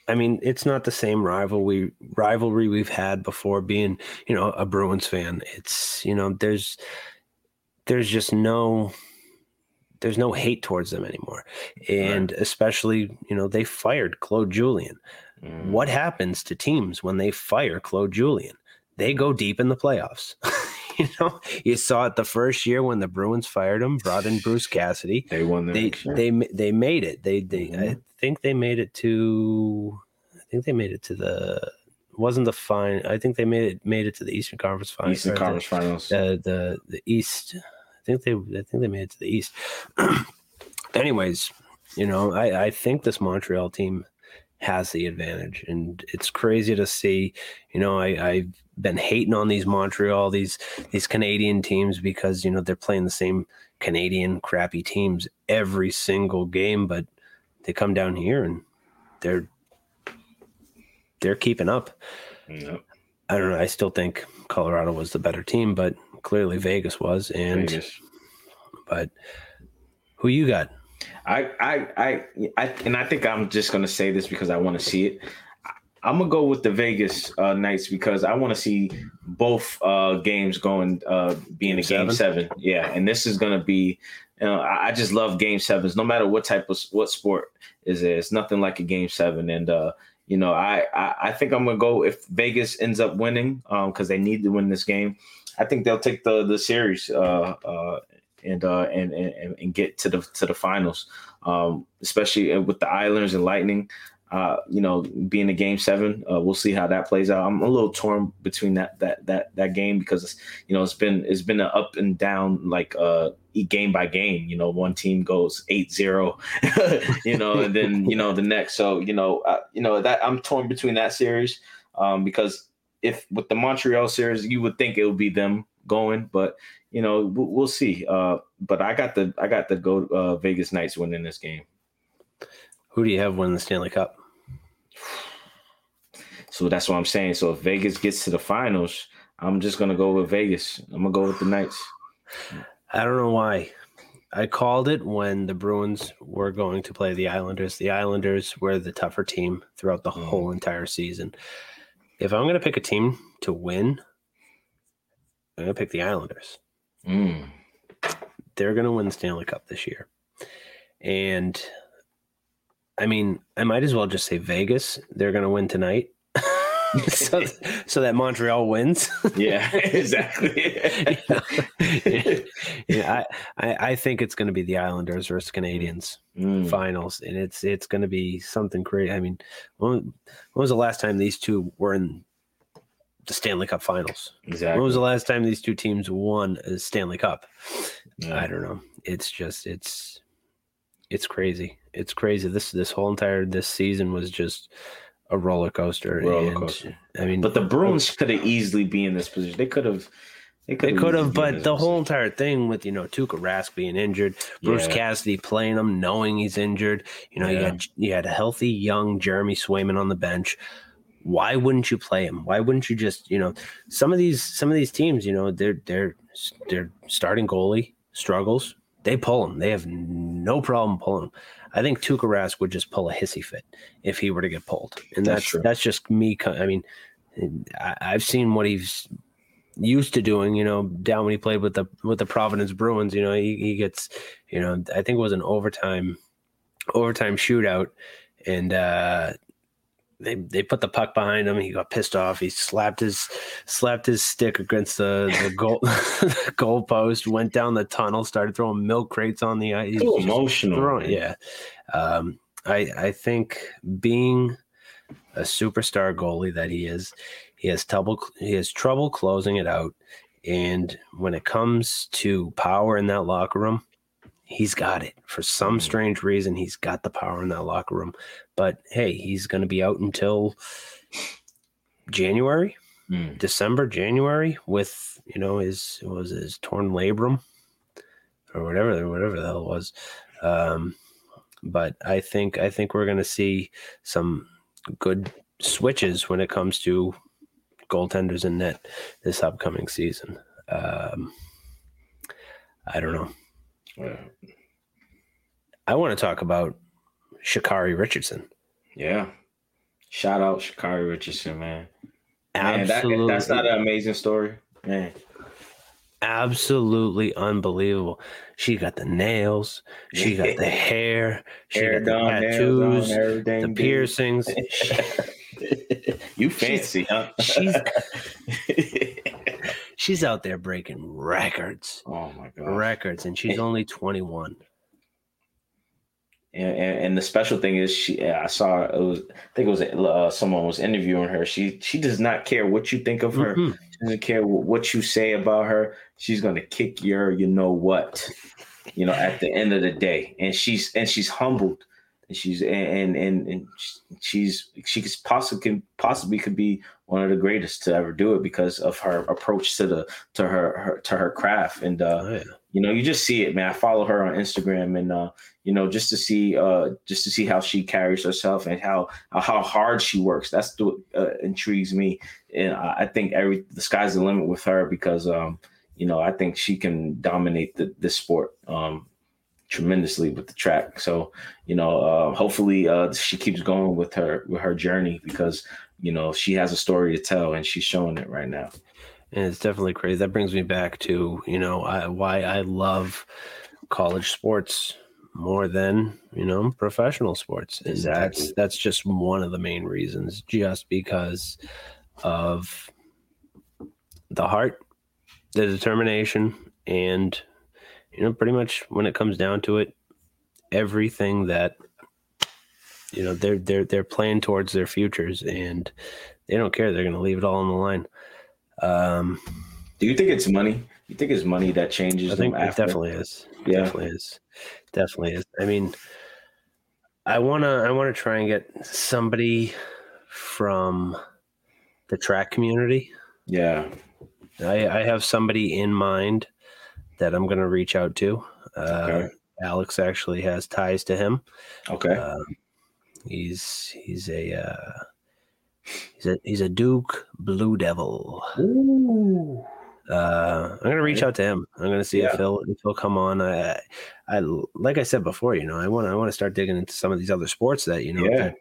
I mean, it's not the same rivalry rivalry we've had before being, you know, a Bruins fan. It's, you know, there's there's just no there's no hate towards them anymore. And right. especially, you know, they fired Claude Julien. Mm. What happens to teams when they fire Claude Julien? They go deep in the playoffs. you know, you saw it the first year when the Bruins fired him, brought in Bruce Cassidy. They won. The they they they made it. They they mm-hmm. I think they made it to. I think they made it to the. Wasn't the fine? I think they made it made it to the Eastern Conference Finals. Eastern Conference the, Finals. The, the the East. I think they I think they made it to the East. Anyways, you know, I I think this Montreal team has the advantage. And it's crazy to see, you know, I, I've been hating on these Montreal, these these Canadian teams because, you know, they're playing the same Canadian crappy teams every single game, but they come down here and they're they're keeping up. Yep. I don't know. I still think Colorado was the better team, but clearly Vegas was. And Vegas. but who you got? I, I, I, I, and I think I'm just gonna say this because I want to see it. I'm gonna go with the Vegas uh, Knights because I want to see both uh, games going, uh, being a game seven. seven. Yeah, and this is gonna be. You know, I just love game sevens, no matter what type of what sport is it. It's nothing like a game seven, and uh, you know, I, I, I think I'm gonna go if Vegas ends up winning, um, because they need to win this game. I think they'll take the the series, uh, uh, and uh, and, and and get to the to the finals, um, especially with the Islanders and Lightning. Uh, you know, being a game seven, uh, we'll see how that plays out. I'm a little torn between that that that that game because you know it's been it's been an up and down like uh game by game. You know, one team goes 8-0, you know, and then you know the next. So you know, uh, you know that I'm torn between that series um, because if with the Montreal series, you would think it would be them going, but you know, we'll see. Uh, but I got the I got the go uh, Vegas Knights winning this game. Who do you have winning the Stanley Cup? So that's what I'm saying. So if Vegas gets to the finals, I'm just gonna go with Vegas. I'm gonna go with the Knights. I don't know why. I called it when the Bruins were going to play the Islanders. The Islanders were the tougher team throughout the mm. whole entire season. If I'm going to pick a team to win, I'm going to pick the Islanders. Mm. They're going to win the Stanley Cup this year. And I mean, I might as well just say Vegas. They're going to win tonight. so, so that Montreal wins. yeah, exactly. yeah, I, I, I think it's going to be the Islanders versus Canadiens mm. finals, and it's it's going to be something crazy. I mean, when, when was the last time these two were in the Stanley Cup Finals. Exactly. When was the last time these two teams won a Stanley Cup? Yeah. I don't know. It's just it's it's crazy. It's crazy. This this whole entire this season was just a roller coaster. Roller coaster. I mean, but the Bruins could have easily been in this position. They could have. They could have, but the whole entire thing with you know Tuukka Rask being injured, Bruce yeah. Cassidy playing him, knowing he's injured. You know, yeah. you had you had a healthy young Jeremy Swayman on the bench why wouldn't you play him? Why wouldn't you just, you know, some of these some of these teams, you know, they're they're they're starting goalie struggles. They pull him. They have no problem pulling him. I think Tuukka Rask would just pull a hissy fit if he were to get pulled, and that's that's, that's just me. I mean, I, I've seen what he's used to doing, you know, down when he played with the with the Providence Bruins. You know, he, he gets, you know, I think it was an overtime overtime shootout, and uh, they they put the puck behind him. He got pissed off. He slapped his slapped his stick against the, the goal the goal post. Went down the tunnel. Started throwing milk crates on the ice. So emotional. Throwing, yeah, um, I I think being a superstar goalie that he is, he has trouble. He has trouble closing it out. And when it comes to power in that locker room, he's got it for some mm. strange reason. He's got the power in that locker room. But hey, he's going to be out until January, mm. December, January with you know his was his torn labrum or whatever whatever the hell it was. Um, but I think I think we're going to see some good switches when it comes to goaltenders in net this upcoming season. Um, I don't know. Yeah. I want to talk about Sha'Carri Richardson. Yeah. Shout out Sha'Carri Richardson, man. Absolutely. Man, that, that's not an amazing story. Man. Absolutely unbelievable. She got the nails. She got the hair. She hair got done, the tattoos, the piercings. you fancy, she's, huh? she's she's out there breaking records. Oh my god, records, and she's only twenty one. And, and, and, the special thing is, she I saw it was I think it was uh, someone was interviewing her. She she does not care what you think of her. Mm-hmm. She doesn't care what you say about her. She's gonna kick your you know what, you know at the end of the day. And she's and she's humbled. And she's and and and she's she could possibly can possibly could be one of the greatest to ever do it because of her approach to the to her, her to her craft and uh, oh, yeah. You know you just see it man i follow her on instagram and uh, you know, just to see, uh, just to see how she carries herself and how how hard she works. That's what uh, intrigues me, and I think every the sky's the limit with her because, um, you know, I think she can dominate the this sport um, tremendously with the track. So, you know, uh, hopefully uh, she keeps going with her with her journey because you know she has a story to tell and she's showing it right now. And it's definitely crazy. That brings me back to you know I, why I love college sports more than you know professional sports and exactly. that's that's just one of the main reasons just because of the heart the determination and you know pretty much when it comes down to it everything that you know they're they're they're playing towards their futures and they don't care they're going to leave it all on the line um do you think it's money you think it's money that changes i think it definitely is yeah. definitely is definitely is. I mean, I wanna I wanna try and get somebody from the track community. Yeah, I, I have somebody in mind that I'm gonna reach out to. Uh, okay. Alex actually has ties to him. Okay. Uh, he's he's a uh, he's a he's a Duke Blue Devil. Ooh. Uh, I'm gonna reach out to him. I'm gonna see yeah. if he'll if he'll come on. I, I like I said before, you know, I want I want to start digging into some of these other sports that you know, yeah. that,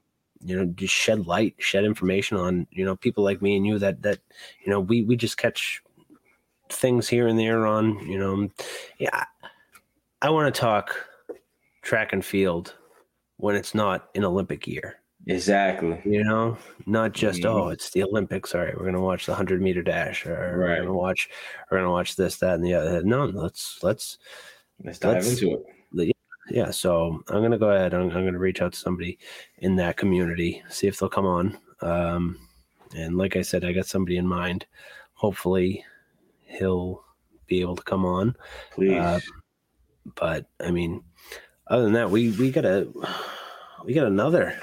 you know, just shed light, shed information on you know people like me and you that that you know we we just catch things here and there on you know, yeah. I want to talk track and field when it's not an Olympic year. Exactly. You know, not just mm-hmm. oh, it's the Olympics. All right, we're gonna watch the hundred meter dash, or right. we're gonna watch, we're gonna watch this, that, and the other. No, let's let's let's dive let's, into it. Yeah, so I'm gonna go ahead. I'm, I'm gonna reach out to somebody in that community, see if they'll come on. Um, and like I said, I got somebody in mind. Hopefully, he'll be able to come on. Please. Uh, but I mean, other than that, we we got a we got another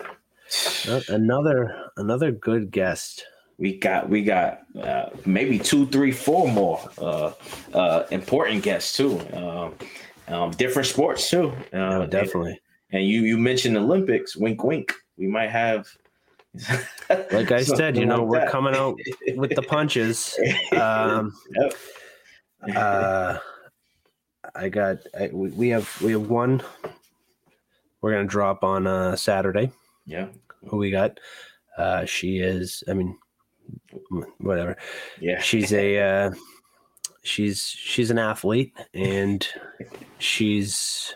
another another good guest. We got we got uh, maybe two, three, four more uh, uh, important guests too. Um, um, different sports too. Uh, definitely. And, and, you you mentioned Olympics. Wink, wink. We might have. like I said, you know, like we're that. coming out with the punches. Um, yep. uh, I got. I, we have we have one. We're gonna drop on uh, Saturday. Yeah. Who we got? Uh, she is. I mean, whatever. Yeah. She's a. Uh, she's she's an athlete and she's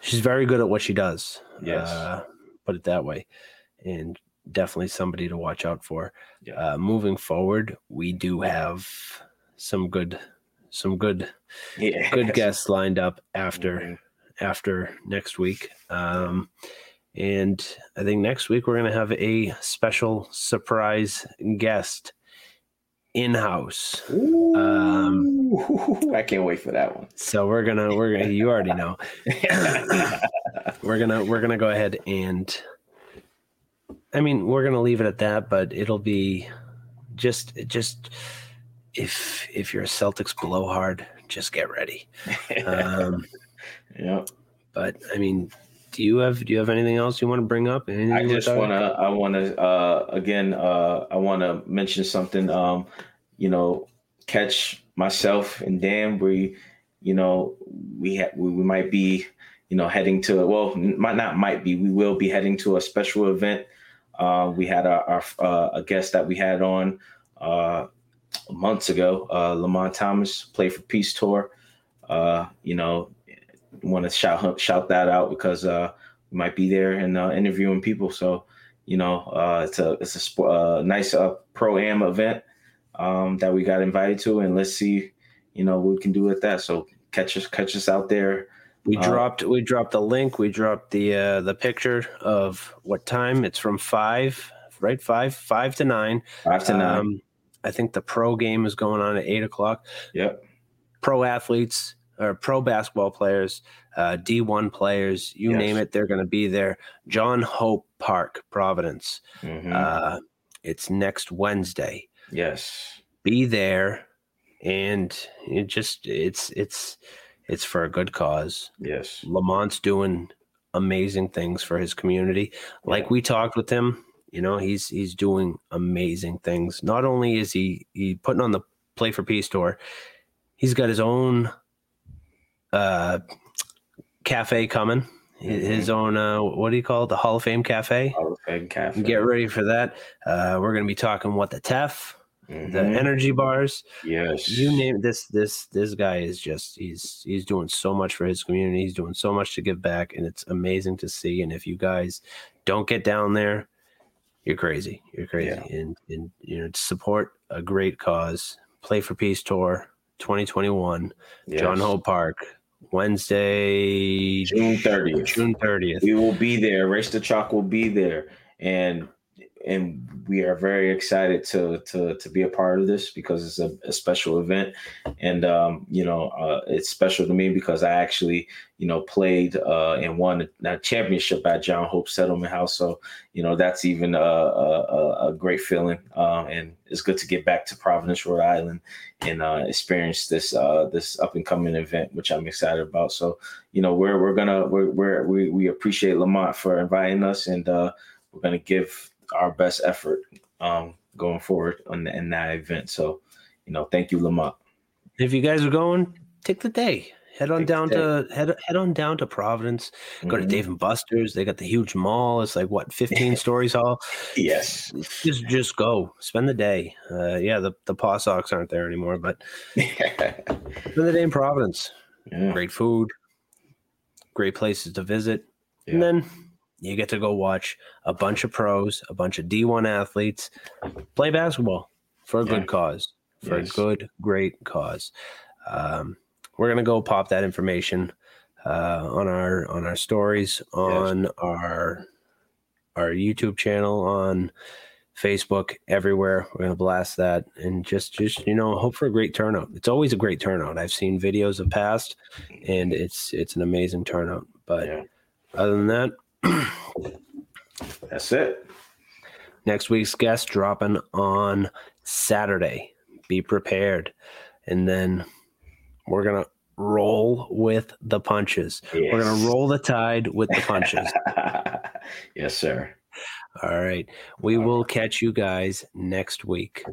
she's very good at what she does. Yes. Uh, put it that way, and definitely somebody to watch out for. Yeah. Uh, moving forward, we do have some good some good yeah. good guests lined up after mm-hmm. after next week. Um, and I think next week we're going to have a special surprise guest in house. Um, I can't wait for that one. So we're gonna we're gonna you already know. we're gonna we're gonna go ahead and I mean we're gonna leave it at that, but it'll be just just if if you're a Celtics blowhard, just get ready. Um, yeah. But I mean, do you have do you have anything else you want to bring up? Anything I just want to I want to uh, again uh, I want to mention something. Um, you know, catch myself and Dan. We, you know, we ha- we, might be you know heading to well might not might be we will be heading to a special event. Uh, we had our, our uh, a guest that we had on uh, months ago, uh, Lamont Thomas, Play for Peace tour. Uh, you know, want to shout shout that out because uh, we might be there and uh, interviewing people. So, you know, uh, it's a it's a uh, nice uh, pro am event um, that we got invited to, and let's see, you know, what we can do with that. So catch us catch us out there. We uh, dropped we dropped the link. We dropped the uh, the picture of what time. It's from five, right? Five five to nine. Five to nine. Um, I think the pro game is going on at eight o'clock. Yep. Pro athletes or pro basketball players, uh, D1 players, you yes. name it, they're going to be there. John Hope Park, Providence. Mm-hmm. Uh, it's next Wednesday. Yes. Be there, and it just it's it's it's for a good cause. Yes. Lamont's doing amazing things for his community. Like yeah. we talked with him, you know, he's he's doing amazing things. Not only is he he putting on the Play for Peace tour, he's got his own uh, cafe coming. Mm-hmm. His own, uh, what do you call it? The Hall of Fame Cafe. Hall of Fame Cafe. Get ready for that. Uh, we're going to be talking what the TEF, mm-hmm. the energy bars. Yes. You name this. This this guy is just he's he's doing so much for his community. He's doing so much to give back, and it's amazing to see. And if you guys don't get down there, you're crazy. You're crazy. Yeah. And and you know support a great cause. Play for Peace tour 2021. Yes. John Hope Park. Wednesday, June 30th. June 30th. We will be there. Race the Chalk will be there. And and we are very excited to to to be a part of this because it's a, a special event, and um, you know uh, it's special to me because I actually you know played uh, and won a championship at John Hope Settlement House, so you know that's even a, a, a great feeling, uh, and it's good to get back to Providence, Rhode Island, and uh, experience this uh, this up and coming event, which I'm excited about. So you know we're we're gonna we're, we're we we appreciate Lamont for inviting us, and uh, we're gonna give our best effort um, going forward on the, in that event. So, you know, thank you, Lamont. If you guys are going, take the day. Head on take down to head head on down to Providence. Go mm-hmm. to Dave and Buster's. They got the huge mall. It's like what fifteen stories tall. Yes. Just just go. Spend the day. Uh, yeah, the the PawSox aren't there anymore, but spend the day in Providence. Yeah. Great food. Great places to visit. Yeah. And then you get to go watch a bunch of pros, a bunch of D1 athletes play basketball for a yeah. good cause, for yes. a good, great cause. Um, we're gonna go pop that information uh, on our on our stories on yes. our our YouTube channel on Facebook everywhere. We're gonna blast that and just just you know hope for a great turnout. It's always a great turnout. I've seen videos of past, and it's it's an amazing turnout. But yeah. other than that, That's it. Next week's guest dropping on Saturday. Be prepared. And then we're going to roll with the punches. Yes. We're going to roll the tide with the punches. yes, sir. All right. We will catch you guys next week.